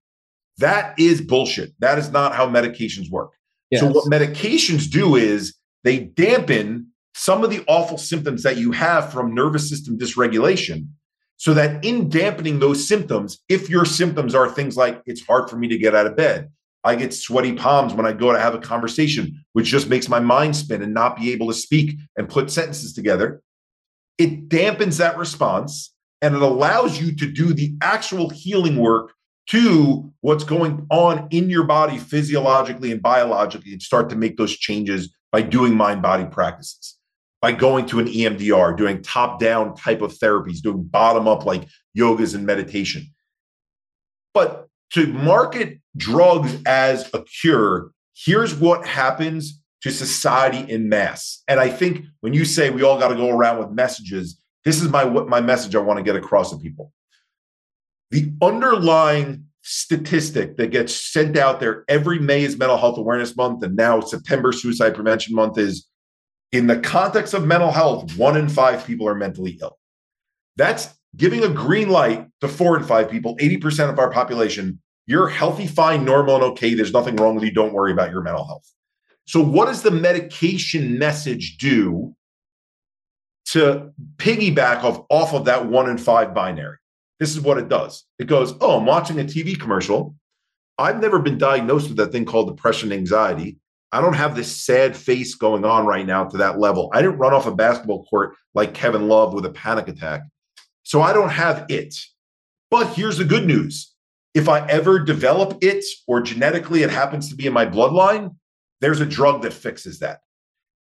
That is bullshit. That is not how medications work. Yes. So, what medications do is they dampen some of the awful symptoms that you have from nervous system dysregulation so that in dampening those symptoms if your symptoms are things like it's hard for me to get out of bed i get sweaty palms when i go to have a conversation which just makes my mind spin and not be able to speak and put sentences together it dampens that response and it allows you to do the actual healing work to what's going on in your body physiologically and biologically and start to make those changes by doing mind body practices by going to an EMDR, doing top down type of therapies, doing bottom up like yogas and meditation. But to market drugs as a cure, here's what happens to society in mass. And I think when you say we all got to go around with messages, this is my my message I want to get across to people. The underlying statistic that gets sent out there every May is Mental Health Awareness Month, and now September Suicide Prevention Month is in the context of mental health, one in five people are mentally ill. That's giving a green light to four in five people, 80% of our population. You're healthy, fine, normal, and okay. There's nothing wrong with you. Don't worry about your mental health. So, what does the medication message do to piggyback off, off of that one in five binary? This is what it does. It goes, Oh, I'm watching a TV commercial. I've never been diagnosed with that thing called depression anxiety. I don't have this sad face going on right now to that level. I didn't run off a basketball court like Kevin Love with a panic attack. So I don't have it. But here's the good news if I ever develop it or genetically it happens to be in my bloodline, there's a drug that fixes that.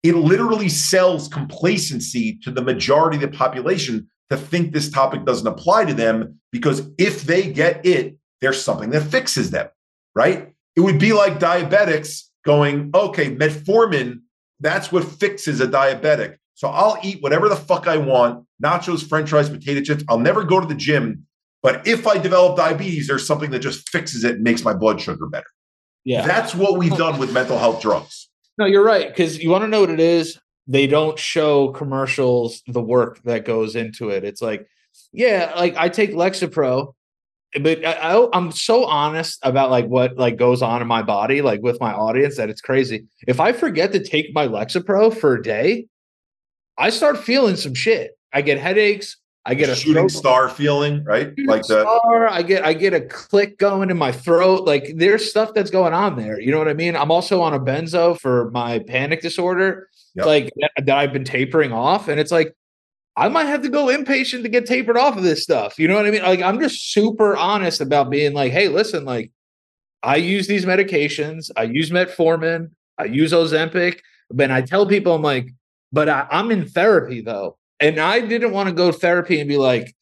It literally sells complacency to the majority of the population to think this topic doesn't apply to them because if they get it, there's something that fixes them, right? It would be like diabetics going, okay, metformin, that's what fixes a diabetic. So I'll eat whatever the fuck I want nachos, french fries, potato chips. I'll never go to the gym. But if I develop diabetes, there's something that just fixes it and makes my blood sugar better. Yeah. That's what we've done with mental health drugs. No, you're right. Because you want to know what it is? They don't show commercials the work that goes into it. It's like, yeah, like I take Lexapro, but I, I, I'm so honest about like what like goes on in my body, like with my audience, that it's crazy. If I forget to take my Lexapro for a day, I start feeling some shit. I get headaches. I get a shooting throat- star feeling, right? shooting Like that. star. I get I get a click going in my throat. Like there's stuff that's going on there. You know what I mean? I'm also on a benzo for my panic disorder, Yep. like that, that I've been tapering off, and it's like I might have to go inpatient to get tapered off of this stuff. You know what I mean? Like I'm just super honest about being like, hey, listen, like I use these medications. I use metformin. I use Ozempic. But I tell people, I'm like, but I, I'm in therapy though. And I didn't want to go to therapy and be like,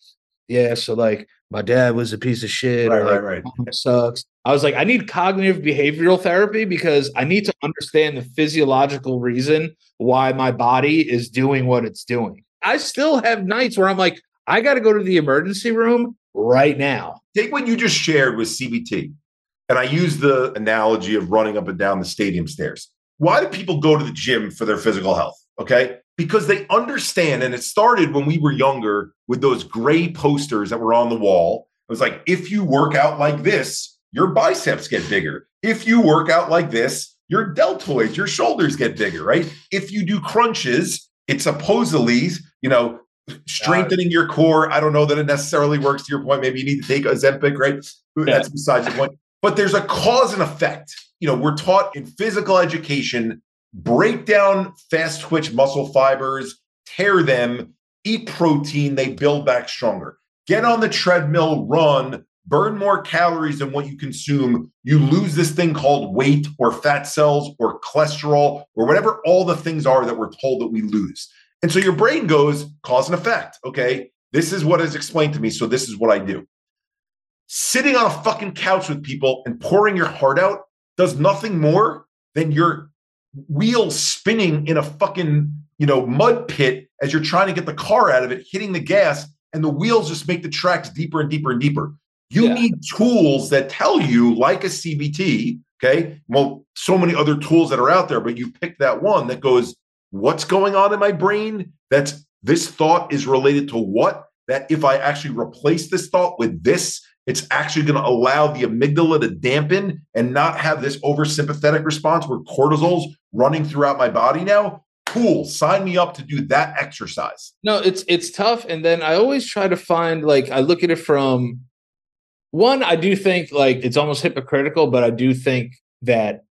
yeah, so like my dad was a piece of shit. Right, like, right, right. Sucks. I was like, I need cognitive behavioral therapy because I need to understand the physiological reason why my body is doing what it's doing. I still have nights where I'm like, I got to go to the emergency room right now. take what you just shared with CBT, and I use the analogy of running up and down the stadium stairs. Why do people go to the gym for their physical health? Okay. Because they understand, and it started when we were younger with those gray posters that were on the wall. It was like, if you work out like this, your biceps get bigger. If you work out like this, your deltoids, your shoulders get bigger, right? If you do crunches, it supposedly, you know, strengthening your core. I don't know that it necessarily works to your point. Maybe you need to take Ozempic, right? That's besides the point. But there's a cause and effect. You know, we're taught in physical education break down fast twitch muscle fibers, tear them, eat protein, they build back stronger. Get on the treadmill, run, burn more calories than what you consume. You lose this thing called weight or fat cells or cholesterol or whatever all the things are that we're told that we lose. And so your brain goes cause and effect. Okay, this is what is explained to me. So this is what I do. Sitting on a fucking couch with people and pouring your heart out does nothing more than your wheels spinning in a fucking you know mud pit as you're trying to get the car out of it, hitting the gas, and the wheels just make the tracks deeper and deeper and deeper. You Yeah. need tools that tell you, like a CBT, okay? Well, so many other tools that are out there, but you pick that one that goes, what's going on in my brain? That's this thought is related to what? That if I actually replace this thought with this, it's actually going to allow the amygdala to dampen and not have this oversympathetic response where cortisol's running throughout my body now. Cool. Sign me up to do that exercise. No, it's it's tough. And then I always try to find like I look at it from one, I do think like it's almost hypocritical, but I do think that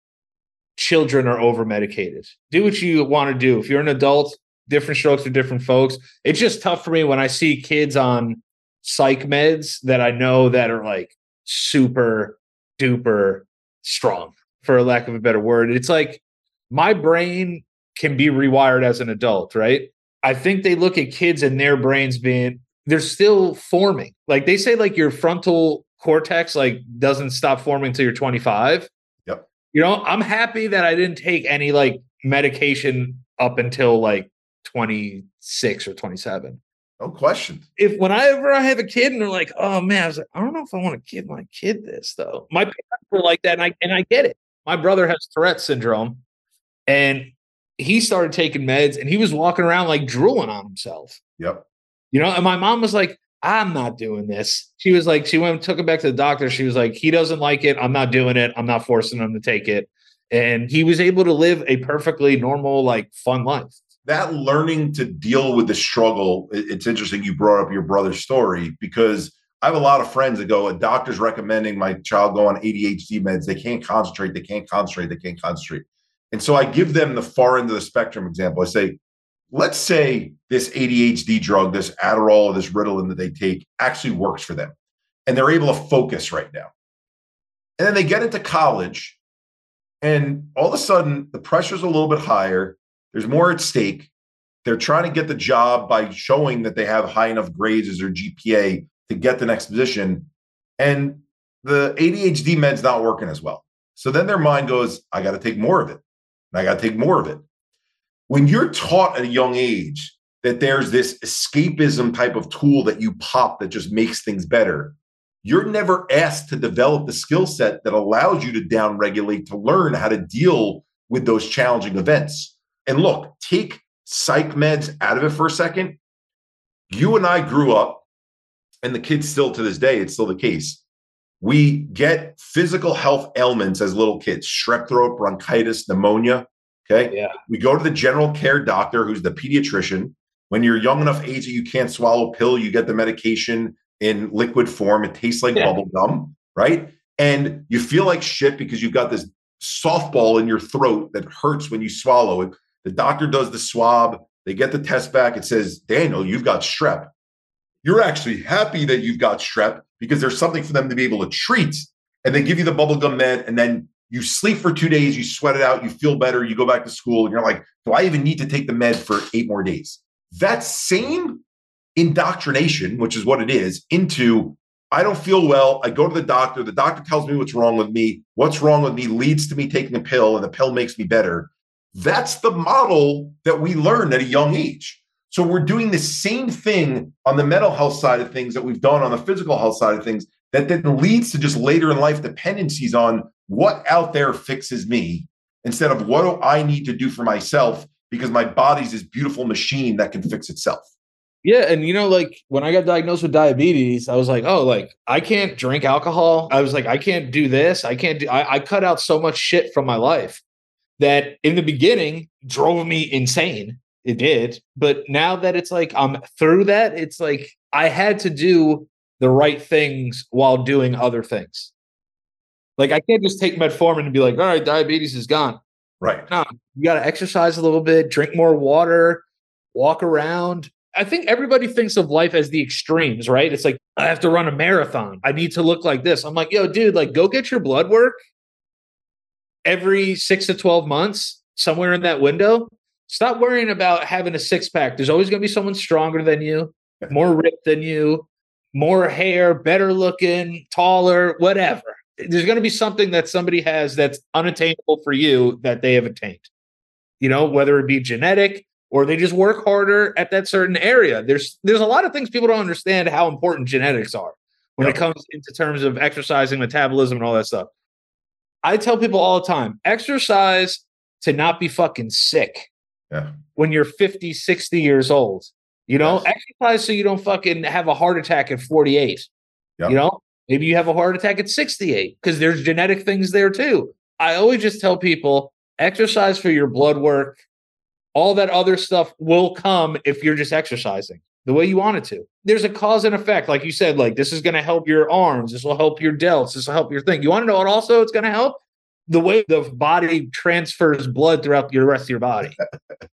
children are over medicated. Do what you want to do. If you're an adult, different strokes for different folks. It's just tough for me when I see kids on psych meds that I know that are like super duper strong, for lack of a better word. It's like my brain can be rewired as an adult, right? I think they look at kids and their brains being they're still forming. Like they say, like your frontal cortex like doesn't stop forming until you're 25. Yep. You know, I'm happy that I didn't take any like medication up until like 26 or 27. No question. If whenever I have a kid and they're like, oh man, I was like, I don't know if I want to give my kid this though. My parents were like that, and I and I get it. My brother has Tourette syndrome, and he started taking meds and he was walking around like drooling on himself. Yep. You know, and my mom was like, I'm not doing this. She was like, she went and took him back to the doctor. She was like, he doesn't like it. I'm not doing it. I'm not forcing him to take it. and he was able to live a perfectly normal, like fun life. That learning to deal with the struggle, it's interesting you brought up your brother's story because I have a lot of friends that go, a doctor's recommending my child go on ADHD meds. They can't concentrate, they can't concentrate, they can't concentrate. And so I give them the far end of the spectrum example. I say, let's say this ADHD drug, this Adderall or this Ritalin that they take actually works for them and they're able to focus right now. And then they get into college and all of a sudden the pressure's a little bit higher. There's more at stake. They're trying to get the job by showing that they have high enough grades as their GPA to get the next position. And the ADHD med's not working as well. So then their mind goes, I got to take more of it. I got to take more of it. When you're taught at a young age that there's this escapism type of tool that you pop that just makes things better, you're never asked to develop the skill set that allows you to downregulate to learn how to deal with those challenging events. And look, take psych meds out of it for a second. You and I grew up, and the kids still to this day, it's still the case. We get physical health ailments as little kids, strep throat, bronchitis, pneumonia. Okay. Yeah. We go to the general care doctor, who's the pediatrician. When you're young enough age that you can't swallow a pill, you get the medication in liquid form. It tastes like yeah. bubble gum, right? And you feel like shit because you've got this softball in your throat that hurts when you swallow it. The doctor does the swab. They get the test back. It says, Daniel, you've got strep. You're actually happy that you've got strep because there's something for them to be able to treat. And they give you the bubblegum med, and then you sleep for two days, you sweat it out, you feel better, you go back to school, and you're like, do I even need to take the med for eight more days? That same indoctrination, which is what it is, into I don't feel well. I go to the doctor. The doctor tells me what's wrong with me. What's wrong with me leads to me taking a pill, and the pill makes me better. That's the model that we learned at a young age. So we're doing the same thing on the mental health side of things that we've done on the physical health side of things that then leads to just later in life dependencies on what out there fixes me instead of what do I need to do for myself because my body's this beautiful machine that can fix itself. Yeah, and you know, like when I got diagnosed with diabetes, I was like, oh, like I can't drink alcohol. I was like, I can't do this. I can't do. I, I cut out so much shit from my life that in the beginning drove me insane. It did, but now that it's like I'm through that, it's like I had to do the right things while doing other things. Like I can't just take metformin and be like, all right, diabetes is gone. Right. No, you got to exercise a little bit, drink more water, walk around, I think everybody thinks of life as the extremes, right? It's like, I have to run a marathon. I need to look like this. I'm like, yo, dude, like, go get your blood work every six to 12 months, somewhere in that window. Stop worrying about having a six pack. There's always going to be someone stronger than you, more ripped than you, more hair, better looking, taller, whatever. There's going to be something that somebody has that's unattainable for you that they have attained. You know, whether it be genetic, or they just work harder at that certain area. There's there's a lot of things people don't understand how important genetics are when yep. it comes into terms of exercising, metabolism, and all that stuff. I tell people all the time, exercise to not be fucking sick. Yeah. When you're 50, 60 years old. You know, yes. exercise so you don't fucking have a heart attack at 48. Yep. You know, maybe you have a heart attack at 68 because there's genetic things there too. I always just tell people exercise for your blood work, all that other stuff will come if you're just exercising the way you want it to. There's a cause and effect. Like you said, like this is going to help your arms. This will help your delts. This will help your thing. You want to know what also it's going to help? The way the body transfers blood throughout the rest of your body.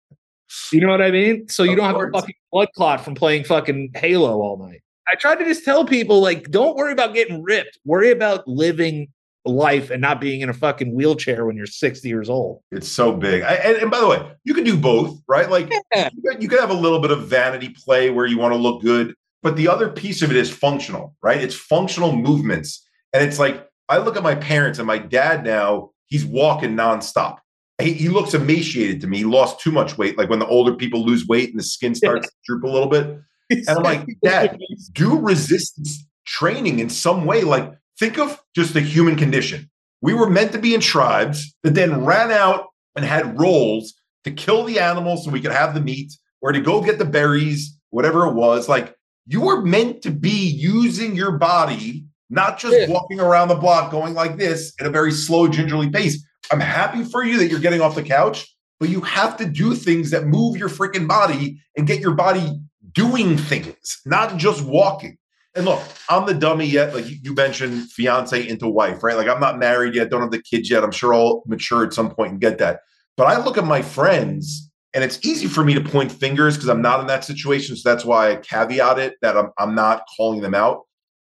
*laughs* you know what I mean? So you of don't have a fucking blood clot from playing fucking Halo all night. I try to just tell people, like, don't worry about getting ripped. Worry about living life and not being in a fucking wheelchair when you're 60 years old. It's so big. I, and, and, by the way, you can do both, right? Like yeah. you can have a little bit of vanity play where you want to look good, but the other piece of it is functional, right? It's functional movements. And it's like, I look at my parents and my dad now, he's walking nonstop. He, he looks emaciated to me. He lost too much weight. Like when the older people lose weight and the skin starts yeah. to droop a little bit. *laughs* And I'm like, Dad, do resistance training in some way. Like Think of just the human condition. We were meant to be in tribes that then ran out and had roles to kill the animals so we could have the meat or to go get the berries, whatever it was. Like you were meant to be using your body, not just yeah. walking around the block going like this at a very slow, gingerly pace. I'm happy for you that you're getting off the couch, but you have to do things that move your freaking body and get your body doing things, not just walking. And look, I'm the dummy yet. Like you mentioned, fiance into wife, right? Like I'm not married yet, don't have the kids yet. I'm sure I'll mature at some point and get that. But I look at my friends, and it's easy for me to point fingers because I'm not in that situation. So that's why I caveat it that I'm, I'm not calling them out.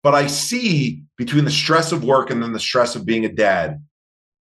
But I see between the stress of work and then the stress of being a dad,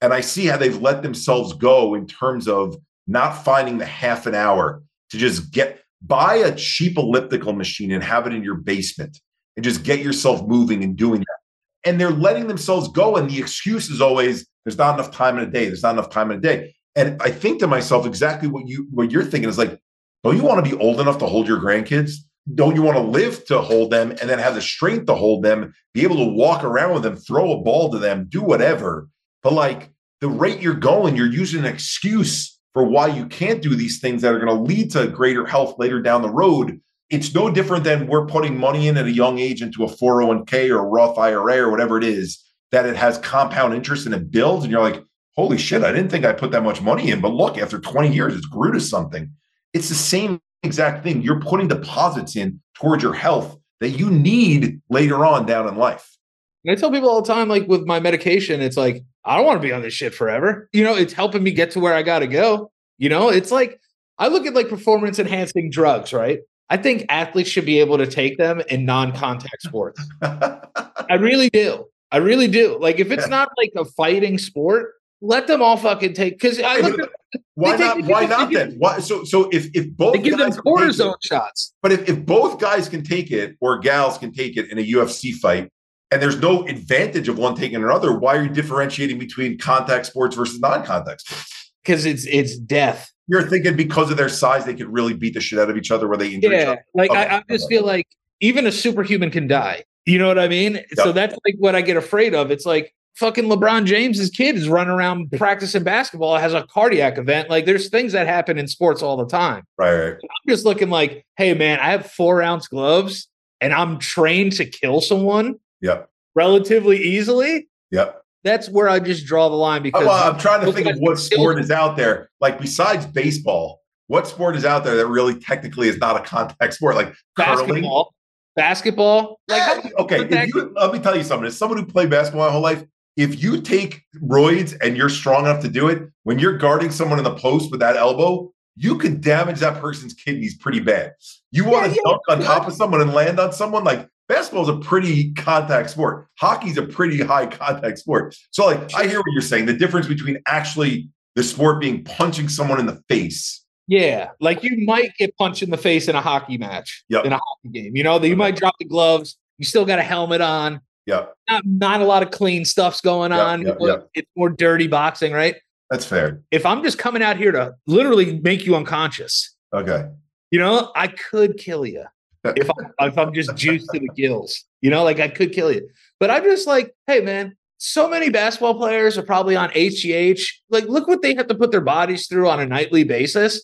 and I see how they've let themselves go in terms of not finding the half an hour to just get buy a cheap elliptical machine and have it in your basement and just get yourself moving and doing that. And they're letting themselves go. And the excuse is always there's not enough time in a day. There's not enough time in a day. And I think to myself exactly what you what you're thinking is like, don't you want to be old enough to hold your grandkids? Don't you want to live to hold them and then have the strength to hold them, be able to walk around with them, throw a ball to them, do whatever? But like the rate you're going, you're using an excuse for why you can't do these things that are going to lead to greater health later down the road it's no different than we're putting money in at a young age into a 401k or a Roth IRA or whatever it is that it has compound interest and it builds. And you're like, holy shit, I didn't think I put that much money in. But look, after 20 years, it's grew to something. It's the same exact thing. You're putting deposits in towards your health that you need later on down in life. And I tell people all the time, like with my medication, it's like, I don't want to be on this shit forever. You know, it's helping me get to where I got to go. You know, it's like, I look at like performance enhancing drugs, right? I think athletes should be able to take them in non-contact sports. *laughs* I really do. I really do. Like if it's not like a fighting sport, let them all fucking take because I uh, look at, *laughs* why not why not then? Why so so if if both they give them cortisone it, shots. But if, if both guys can take it or gals can take it in a UFC fight and there's no advantage of one taking another, why are you differentiating between contact sports versus non-contact sports? Because it's it's death. You're thinking because of their size, they could really beat the shit out of each other where they injure yeah, each other. Like okay. I, I, just feel like even a superhuman can die. You know what I mean? Yep. So that's like what I get afraid of. It's like fucking LeBron James's kid is running around *laughs* practicing basketball, has a cardiac event. Like there's things that happen in sports all the time. Right, right. I'm just looking like, hey man, I have four ounce gloves and I'm trained to kill someone. Yep. Relatively easily. Yep that's where I just draw the line because well, I'm trying to think of what sport is out there. Like besides baseball, what sport is out there that really technically is not a contact sport? Like basketball. Curling? Basketball. Like okay, you, let me tell you something. As someone who played basketball my whole life, if you take roids and you're strong enough to do it, when you're guarding someone in the post with that elbow, you can damage that person's kidneys pretty bad. You want to yeah, dunk on top of someone and land on someone, like basketball is a pretty contact sport. Hockey's a pretty high contact sport. So, like, I hear what you're saying. The difference between actually the sport being punching someone in the face. Yeah, like you might get punched in the face in a hockey match, yep. in a hockey game. You know, that you might drop the gloves. You still got a helmet on. Yeah, not, not a lot of clean stuff's going yep, on. Yep, it's more dirty boxing, right? That's fair. If I'm just coming out here to literally make you unconscious, okay, you know, I could kill you *laughs* if I'm, if I'm just juiced to the gills, you know, like I could kill you. But I'm just like, hey, man, so many basketball players are probably on HGH. Like, look what they have to put their bodies through on a nightly basis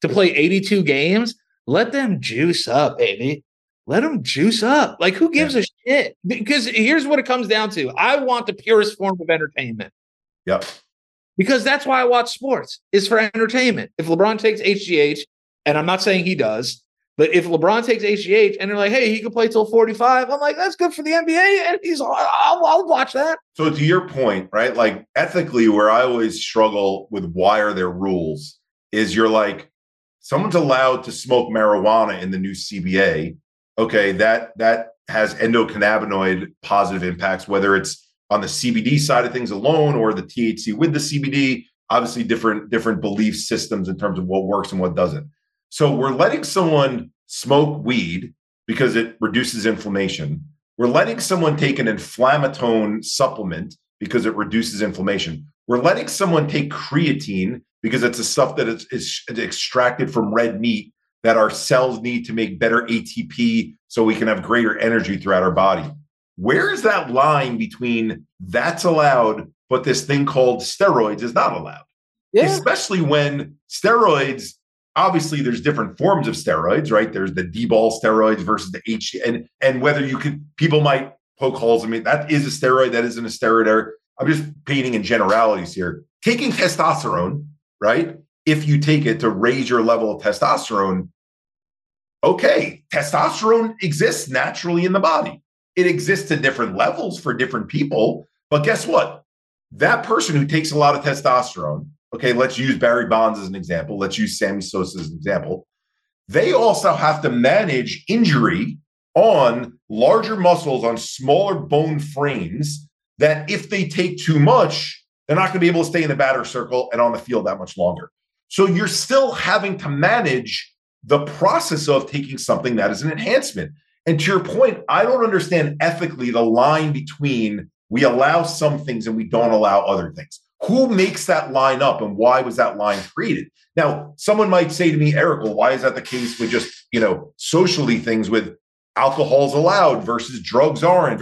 to play 82 games. Let them juice up, baby. Let them juice up. Like, who gives yeah. a shit? Because here's what it comes down to I want the purest form of entertainment. Yep. Because that's why I watch sports, is for entertainment. If LeBron takes HGH, and I'm not saying he does, but if LeBron takes HGH and they're like, hey, he could play till 45, I'm like, that's good for the NBA. And he's, I'll, I'll watch that. So to your point, right? Like ethically, where I always struggle with why are there rules is you're like, someone's allowed to smoke marijuana in the new CBA. Okay, that that has endocannabinoid positive impacts, whether it's on the CBD side of things alone or the THC with the CBD. Obviously, different different belief systems in terms of what works and what doesn't. So we're letting someone smoke weed because it reduces inflammation. We're letting someone take an inflammatone supplement because it reduces inflammation. We're letting someone take creatine because it's a stuff that is, is extracted from red meat that our cells need to make better ATP so we can have greater energy throughout our body. Where is that line between that's allowed, but this thing called steroids is not allowed? Yeah. Especially when steroids obviously there's different forms of steroids, right? There's the D-bol steroids versus the H and and whether you could people might poke holes. I mean, that is a steroid, that isn't a steroid. I'm just painting in generalities here. taking testosterone, right? If you take it to raise your level of testosterone, okay, testosterone exists naturally in the body. It exists at different levels for different people. But guess what? That person who takes a lot of testosterone, okay, let's use Barry Bonds as an example. Let's use Sammy Sosa as an example. They also have to manage injury on larger muscles on smaller bone frames that if they take too much, they're not going to be able to stay in the batter circle and on the field that much longer. So you're still having to manage the process of taking something that is an enhancement. And to your point, I don't understand ethically the line between we allow some things and we don't allow other things. Who makes that line up and why was that line created? Now, someone might say to me, Eric, well, why is that the case with just, you know, socially things with alcohol's allowed versus drugs aren't?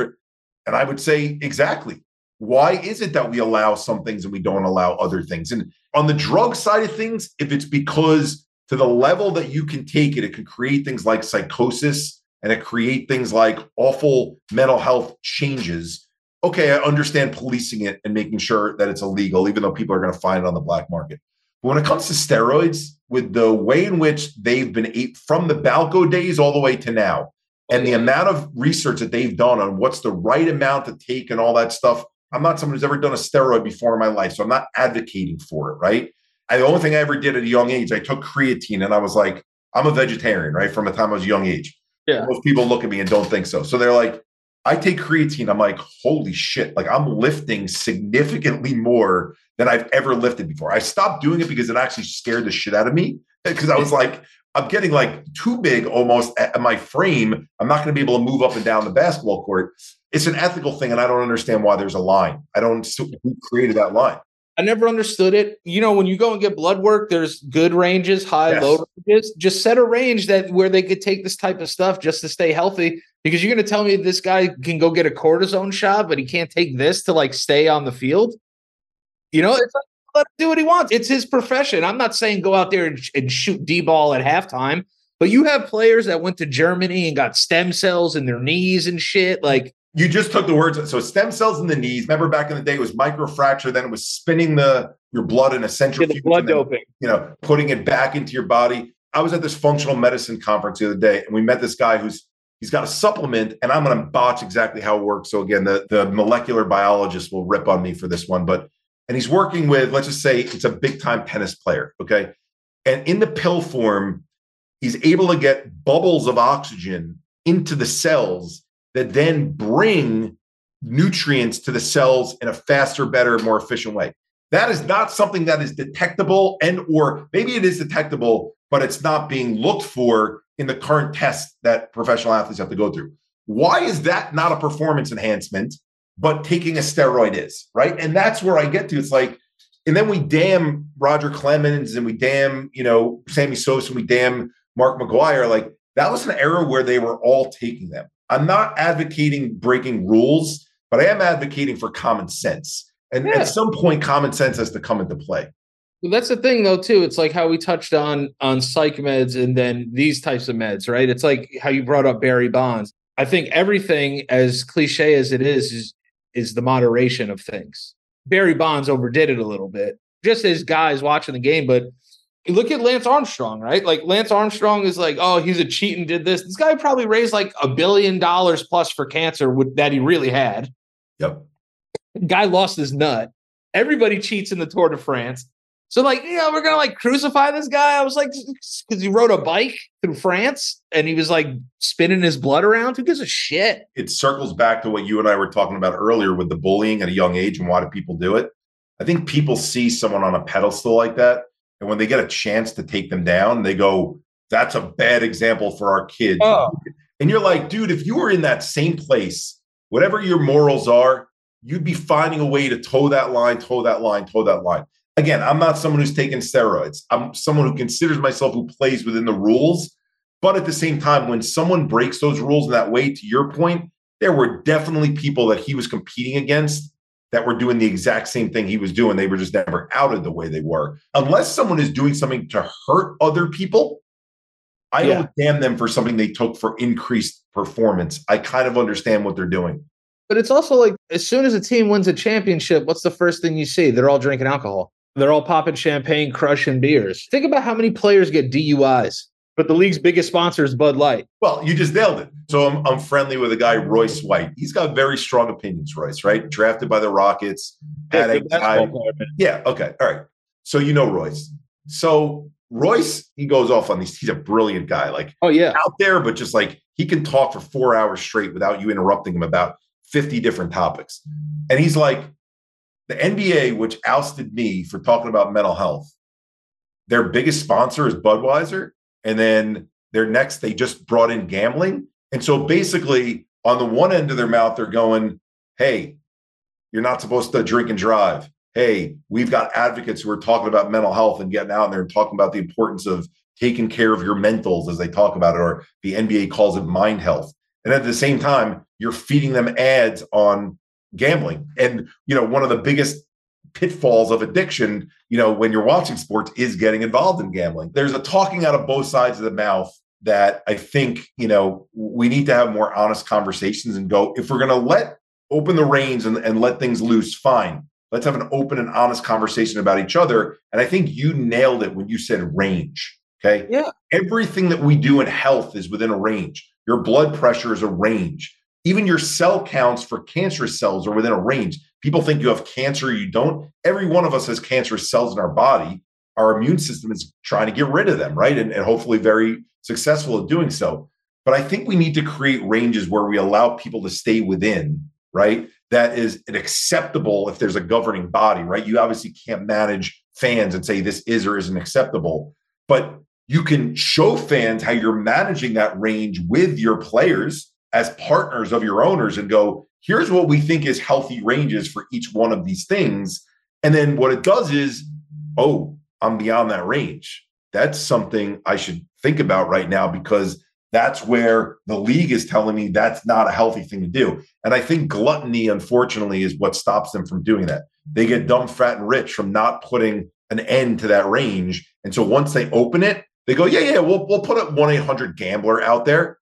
And I would say, exactly. Why is it that we allow some things and we don't allow other things? And on the drug side of things, if it's because to the level that you can take it, it can create things like psychosis and it create things like awful mental health changes. Okay, I understand policing it and making sure that it's illegal, even though people are going to find it on the black market. But when it comes to steroids, with the way in which they've been from the Balco days all the way to now, and the amount of research that they've done on what's the right amount to take and all that stuff, I'm not someone who's ever done a steroid before in my life, so I'm not advocating for it, right? And the only thing I ever did at a young age, I took creatine, and I was like, I'm a vegetarian, right? From the time I was a young age. Yeah. Most people look at me and don't think so. So they're like, I take creatine. I'm like, holy shit. Like I'm lifting significantly more than I've ever lifted before. I stopped doing it because it actually scared the shit out of me. Because I was like, I'm getting like too big almost at my frame. I'm not going to be able to move up and down the basketball court. It's an ethical thing, and I don't understand why there's a line. I don't who created that line. I never understood it. You know, when you go and get blood work, there's good ranges, high, yes. low ranges. Just set a range that where they could take this type of stuff just to stay healthy. Because you're going to tell me this guy can go get a cortisone shot, but he can't take this to like stay on the field. You know, it's like, let him do what he wants. It's his profession. I'm not saying go out there and, and shoot D-bol at halftime, but you have players that went to Germany and got stem cells in their knees and shit. Like you just took the words. So stem cells in the knees. Remember back in the day, it was microfracture. Then it was spinning the your blood in a centrifuge. Yeah, blood then, doping. You know, putting it back into your body. I was at this functional medicine conference the other day, and we met this guy who's he's got a supplement, and I'm going to botch exactly how it works. So again, the the molecular biologist will rip on me for this one, but and he's working with let's just say it's a big time tennis player. Okay, and in the pill form, he's able to get bubbles of oxygen into the cells that then bring nutrients to the cells in a faster, better, more efficient way. That is not something that is detectable and or maybe it is detectable, but it's not being looked for in the current tests that professional athletes have to go through. Why is that not a performance enhancement, but taking a steroid is, right? And that's where I get to. It's like, and then we damn Roger Clemens and we damn, you know, Sammy Sosa and we damn Mark McGwire. Like that was an era where they were all taking them. I'm not advocating breaking rules, but I am advocating for common sense. And yeah. at some point, common sense has to come into play. Well, that's the thing, though, too. It's like how we touched on on psych meds and then these types of meds, right? It's like how you brought up Barry Bonds. I think everything, as cliche as it is, is is the moderation of things. Barry Bonds overdid it a little bit, just as guys watching the game, but look at Lance Armstrong, right? Like Lance Armstrong is like, oh, he's a cheat and did this. This guy probably raised like a billion dollars plus for cancer with, that he really had. Yep. Guy lost his nut. Everybody cheats in the Tour de France. So like, you know, we're gonna like crucify this guy. I was like, because he rode a bike through France and he was like spinning his blood around. Who gives a shit? It circles back to what you and I were talking about earlier with the bullying at a young age and why do people do it? I think people see someone on a pedestal like that and when they get a chance to take them down, they go, that's a bad example for our kids. Oh. And you're like, dude, if you were in that same place, whatever your morals are, you'd be finding a way to toe that line, toe that line, toe that line. Again, I'm not someone who's taking steroids. I'm someone who considers myself who plays within the rules. But at the same time, when someone breaks those rules in that way, to your point, there were definitely people that he was competing against that were doing the exact same thing he was doing. They were just never outed the way they were. Unless someone is doing something to hurt other people, I yeah. don't damn them for something they took for increased performance. I kind of understand what they're doing. But it's also like as soon as a team wins a championship, what's the first thing you see? They're all drinking alcohol. They're all popping champagne, crushing beers. Think about how many players get DUIs. But the league's biggest sponsor is Bud Light. Well, you just nailed it. So I'm, I'm friendly with a guy, Royce White. He's got very strong opinions, Royce, right? Drafted by the Rockets. Had anxiety. Yeah. Okay. All right. So you know Royce. So Royce, he goes off on these. He's a brilliant guy. Like, oh yeah, out there, but just like he can talk for four hours straight without you interrupting him about 50 different topics. And he's like, the NBA, which ousted me for talking about mental health, their biggest sponsor is Budweiser. And then their next, they just brought in gambling. And so basically, on the one end of their mouth, they're going, hey, you're not supposed to drink and drive. Hey, we've got advocates who are talking about mental health and getting out there and talking about the importance of taking care of your mentals, as they talk about it, or the NBA calls it mind health. And at the same time, you're feeding them ads on gambling. And, you know, one of the biggest pitfalls of addiction, you know, when you're watching sports is getting involved in gambling. There's a talking out of both sides of the mouth that I think, you know, we need to have more honest conversations and go, if we're going to let open the reins and, and let things loose, fine. Let's have an open and honest conversation about each other. And I think you nailed it when you said range. Okay. Yeah. Everything that we do in health is within a range. Your blood pressure is a range. Even your cell counts for cancerous cells are within a range. People think you have cancer, you don't. Every one of us has cancerous cells in our body. Our immune system is trying to get rid of them, right? And, and hopefully very successful at doing so. But I think we need to create ranges where we allow people to stay within, right? That is acceptable if there's a governing body, right? You obviously can't manage fans and say this is or isn't acceptable, but you can show fans how you're managing that range with your players as partners of your owners and go, here's what we think is healthy ranges for each one of these things. And then what it does is, oh, I'm beyond that range. That's something I should think about right now because that's where the league is telling me that's not a healthy thing to do. And I think gluttony, unfortunately, is what stops them from doing that. They get dumb, fat, and rich from not putting an end to that range. And so once they open it, they go, yeah, yeah, we'll, we'll put a 1 800 gambler out there.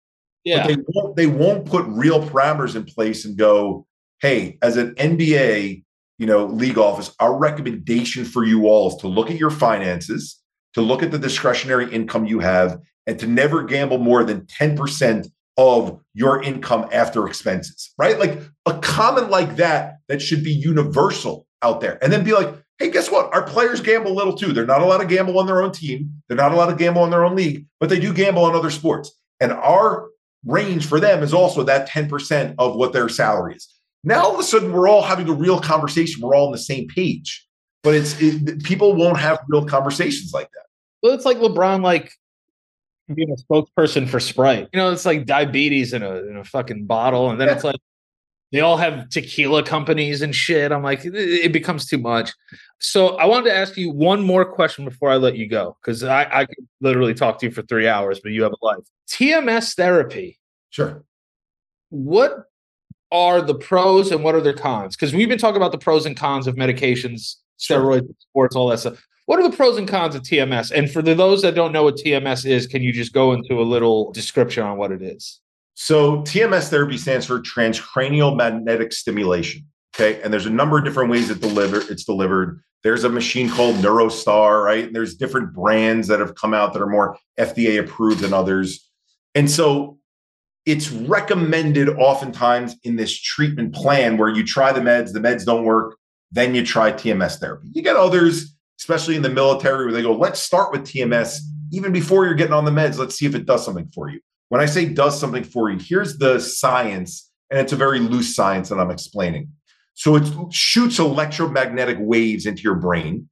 Yeah. But they won't, they won't put real parameters in place and go, hey, as an NBA, you know, league office, our recommendation for you all is to look at your finances, to look at the discretionary income you have, and to never gamble more than 10% of your income after expenses, right? Like a comment like that, that should be universal out there. And then be like, hey, guess what? Our players gamble a little too. They're not allowed to gamble on their own team. They're not allowed to gamble on their own league, but they do gamble on other sports. And our range for them is also that 10% of what their salary is. Now all of a sudden we're all having a real conversation. We're all on the same page. But it's it, people won't have real conversations like that. Well, it's like LeBron like being a spokesperson for Sprite. You know, it's like diabetes in a in a fucking bottle, and then yeah. it's like they all have tequila companies and shit. I'm like, it, becomes too much. So I wanted to ask you one more question before I let you go, because I, I could literally talk to you for three hours, but you have a life. TMS therapy. Sure. What are the pros and what are the cons? Because we've been talking about the pros and cons of medications, steroids, sure. sports, all that stuff. What are the pros and cons of TMS? And for the, those that don't know what TMS is, can you just go into a little description on what it is? So, TMS therapy stands for transcranial magnetic stimulation. Okay. And there's a number of different ways it deliver, it's delivered. There's a machine called Neurostar, right? And there's different brands that have come out that are more FDA approved than others. And so it's recommended oftentimes in this treatment plan where you try the meds, the meds don't work, then you try TMS therapy. You get others, especially in the military, where they go, let's start with TMS even before you're getting on the meds. Let's see if it does something for you. When I say does something for you, here's the science, and it's a very loose science that I'm explaining. So it shoots electromagnetic waves into your brain.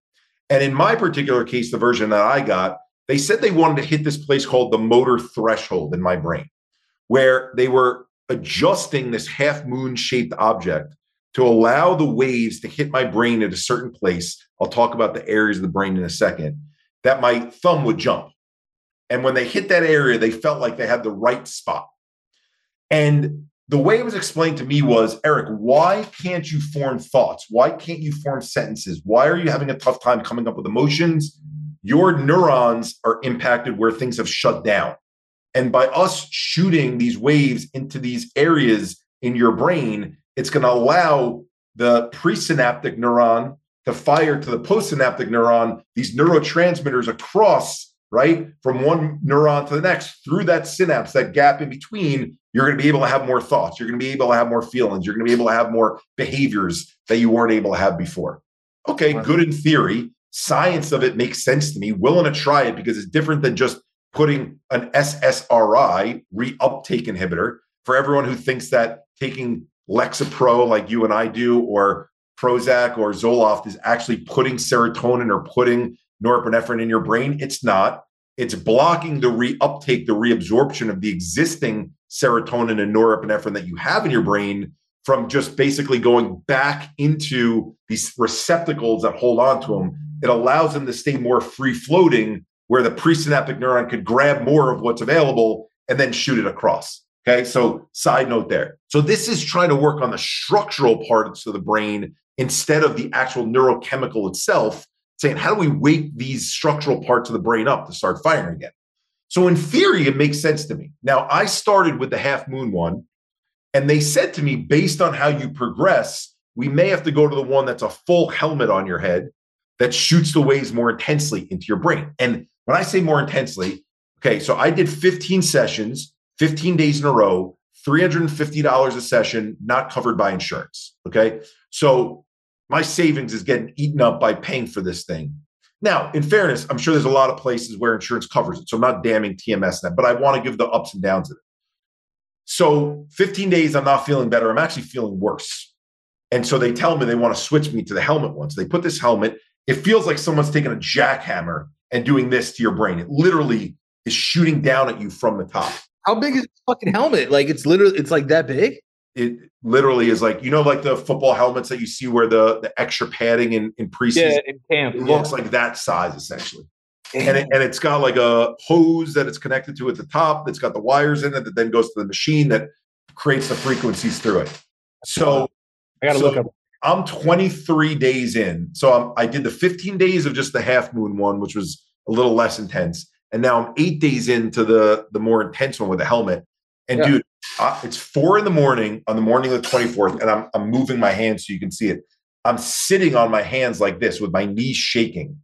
And in my particular case, the version that I got, they said they wanted to hit this place called the motor threshold in my brain where they were adjusting this half moon shaped object to allow the waves to hit my brain at a certain place. I'll talk about the areas of the brain in a second, that my thumb would jump. And when they hit that area, they felt like they had the right spot. And the way it was explained to me was Eric, why can't you form thoughts? Why can't you form sentences? Why are you having a tough time coming up with emotions? Your neurons are impacted where things have shut down. And by us shooting these waves into these areas in your brain, it's going to allow the presynaptic neuron to fire to the postsynaptic neuron, these neurotransmitters across, right, from one neuron to the next through that synapse, that gap in between. You're going to be able to have more thoughts. You're going to be able to have more feelings. You're going to be able to have more behaviors that you weren't able to have before. Okay, good in theory. Science of it makes sense to me. Willing to try it because it's different than just putting an SSRI reuptake inhibitor for everyone who thinks that taking Lexapro like you and I do, or Prozac or Zoloft is actually putting serotonin or putting norepinephrine in your brain. It's not. It's blocking the reuptake, the reabsorption of the existing serotonin and norepinephrine that you have in your brain from just basically going back into these receptacles that hold on to them. It allows them to stay more free floating, where the presynaptic neuron could grab more of what's available and then shoot it across. Okay. So, side note there. So, this is trying to work on the structural parts of the brain instead of the actual neurochemical itself, saying, how do we wake these structural parts of the brain up to start firing again? So, in theory, it makes sense to me. Now, I started with the half moon one, and they said to me, based on how you progress, we may have to go to the one that's a full helmet on your head that shoots the waves more intensely into your brain. And when I say more intensely, okay, so I did 15 sessions, 15 days in a row, $350 a session, not covered by insurance. Okay. So my savings is getting eaten up by paying for this thing. Now, in fairness, I'm sure there's a lot of places where insurance covers it. So I'm not damning TMS that, but I want to give the ups and downs of it. So 15 days, I'm not feeling better. I'm actually feeling worse. And so they tell me they want to switch me to the helmet one. So they put this helmet. It feels like someone's taking a jackhammer and doing this to your brain. It literally is shooting down at you from the top. How big is this fucking helmet? Like it's literally it's like that big? It literally is like, you know, like the football helmets that you see where the, the extra padding in, in preseason. Yeah, in camp. It yeah. looks like that size essentially. And, it, and it's got like a hose that it's connected to at the top that's got the wires in it that then goes to the machine that creates the frequencies through it. So I gotta so look up. I'm 23 days in. So I'm, I did the 15 days of just the half moon one, which was a little less intense. And now I'm eight days into the the more intense one with the helmet. And Yeah. dude, uh, it's four in the morning on the morning of the 24th, and I'm I'm moving my hands so you can see it. I'm sitting on my hands like this with my knees shaking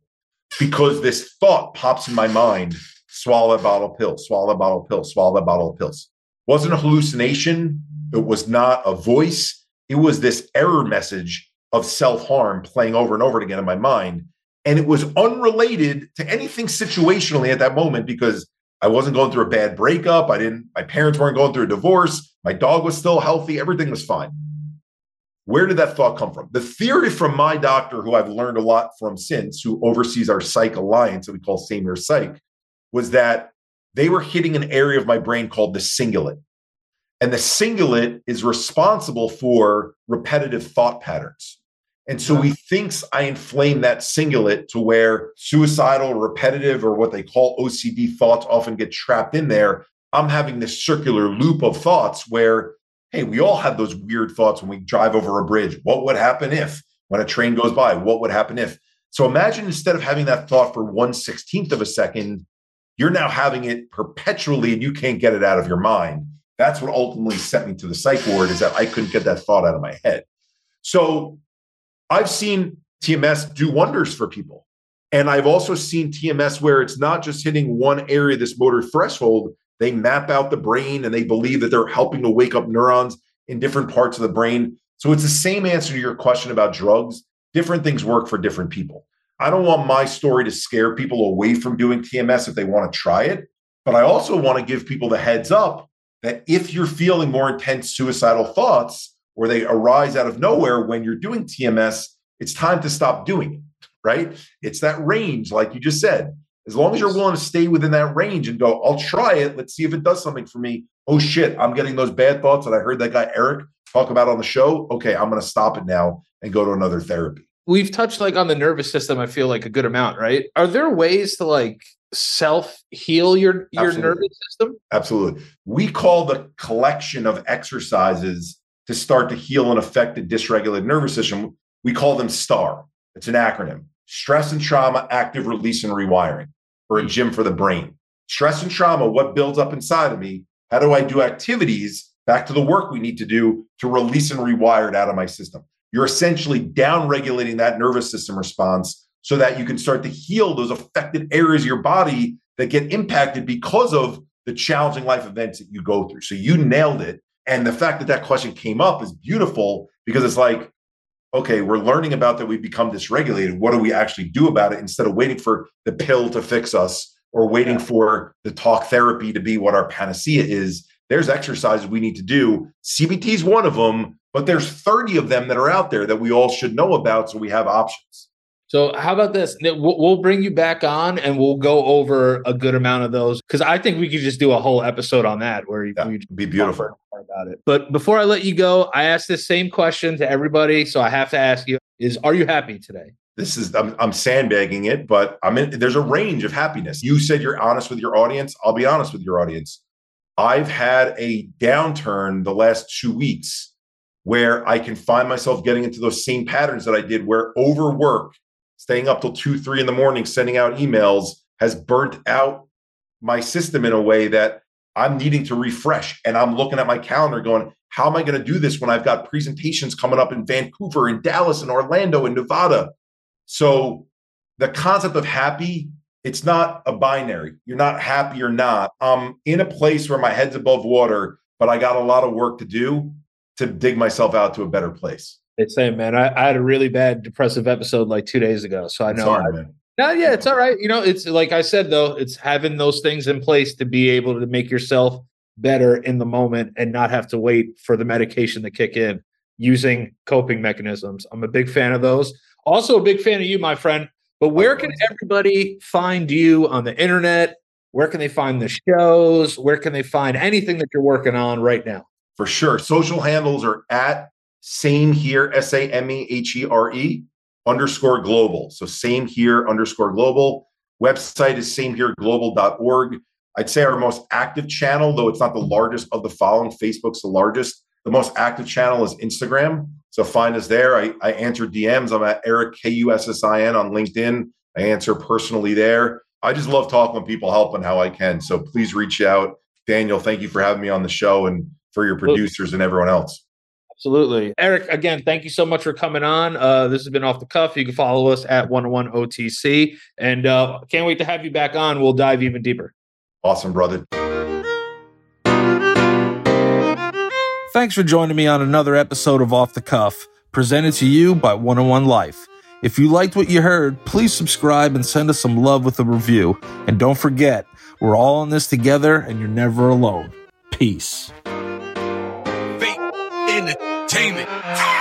because this thought pops in my mind: swallow a bottle of pills, swallow a bottle of pills, swallow a bottle of pills. Wasn't a hallucination. It was not a voice. It was this error message of self harm playing over and over again in my mind. And it was unrelated to anything situationally at that moment because I wasn't going through a bad breakup. I didn't, my parents weren't going through a divorce. My dog was still healthy. Everything was fine. Where did that thought come from? The theory from my doctor, who I've learned a lot from since, who oversees our psych alliance that we call SameHere Psych, was that they were hitting an area of my brain called the cingulate. And the cingulate is responsible for repetitive thought patterns. And so he thinks I inflame that cingulate to where suicidal, repetitive, or what they call OCD thoughts often get trapped in there. I'm having this circular loop of thoughts where, hey, we all have those weird thoughts when we drive over a bridge. What would happen if? When a train goes by, what would happen if? So imagine instead of having that thought for one sixteenth of a second, you're now having it perpetually and you can't get it out of your mind. That's what ultimately sent me to the psych ward is that I couldn't get that thought out of my head. So I've seen TMS do wonders for people. And I've also seen TMS where it's not just hitting one area, this motor threshold. They map out the brain and they believe that they're helping to wake up neurons in different parts of the brain. So it's the same answer to your question about drugs. Different things work for different people. I don't want my story to scare people away from doing TMS if they want to try it. But I also want to give people the heads up that if you're feeling more intense suicidal thoughts or they arise out of nowhere when you're doing TMS, it's time to stop doing it, right? It's that range, like you just said. As long as you're willing to stay within that range and go, I'll try it. Let's see if it does something for me. Oh shit, I'm getting those bad thoughts that I heard that guy Eric talk about on the show. Okay, I'm going to stop it now and go to another therapy. We've touched like on the nervous system, I feel like a good amount, right? Are there ways to like self heal your your Absolutely. nervous system? Absolutely. We call the collection of exercises to start to heal an affected, dysregulated nervous system. We call them STAR. It's an acronym stress and trauma, active release and rewiring, or a hmm. gym for the brain. Stress and trauma, what builds up inside of me? How do I do activities back to the work we need to do to release and rewire it out of my system. You're essentially down regulating that nervous system response so that you can start to heal those affected areas of your body that get impacted because of the challenging life events that you go through. So you nailed it. And the fact that that question came up is beautiful because it's like, okay, we're learning about that we become dysregulated. What do we actually do about it instead of waiting for the pill to fix us or waiting yeah. for the talk therapy to be what our panacea is? There's exercises we need to do. CBT is one of them, but there's 30 of them that are out there that we all should know about so we have options. So how about this? We'll bring you back on and we'll go over a good amount of those because I think we could just do a whole episode on that where you yeah, be beautiful about it. But before I let you go, I ask this same question to everybody, so I have to ask you: Is are you happy today? This is I'm, I'm sandbagging it, but I'm in. There's a range of happiness. You said you're honest with your audience. I'll be honest with your audience. I've had a downturn the last two weeks where I can find myself getting into those same patterns that I did, where overwork staying up till two, three in the morning, sending out emails has burnt out my system in a way that I'm needing to refresh. And I'm looking at my calendar going, how am I going to do this when I've got presentations coming up in Vancouver, in Dallas, in Orlando, in Nevada? So the concept of happy, it's not a binary. You're not happy or not. I'm in a place where my head's above water, but I got a lot of work to do to dig myself out to a better place. It's same, man. I, I, had a really bad depressive episode like two days ago. So I know. Sorry, I, man. No, yeah, it's all right. You know, it's like I said though, it's having those things in place to be able to make yourself better in the moment and not have to wait for the medication to kick in using coping mechanisms. I'm a big fan of those. Also a big fan of you, my friend. But where can everybody find you on the internet? Where can they find the shows? Where can they find anything that you're working on right now? For sure. Social handles are at same here, S A M E H E R E underscore global. So same here underscore global. Website is samehereglobal.org. I'd say our most active channel, though it's not the largest of the following, Facebook's the largest. The most active channel is Instagram. So find us there. I, I answer DMs. I'm at Eric K U S S I N on LinkedIn. I answer personally there. I just love talking with people, helping how I can. So please reach out. Daniel, thank you for having me on the show and for your producers and everyone else. Absolutely. Eric, again, thank you so much for coming on. Uh, this has been off the cuff. You can follow us at 101 OTC and uh, can't wait to have you back on. We'll dive even deeper. Awesome, brother. Thanks for joining me on another episode of Off the Cuff, presented to you by 101 Life. If you liked what you heard, please subscribe and send us some love with a review. And don't forget, we're all in this together and you're never alone. Peace entertainment.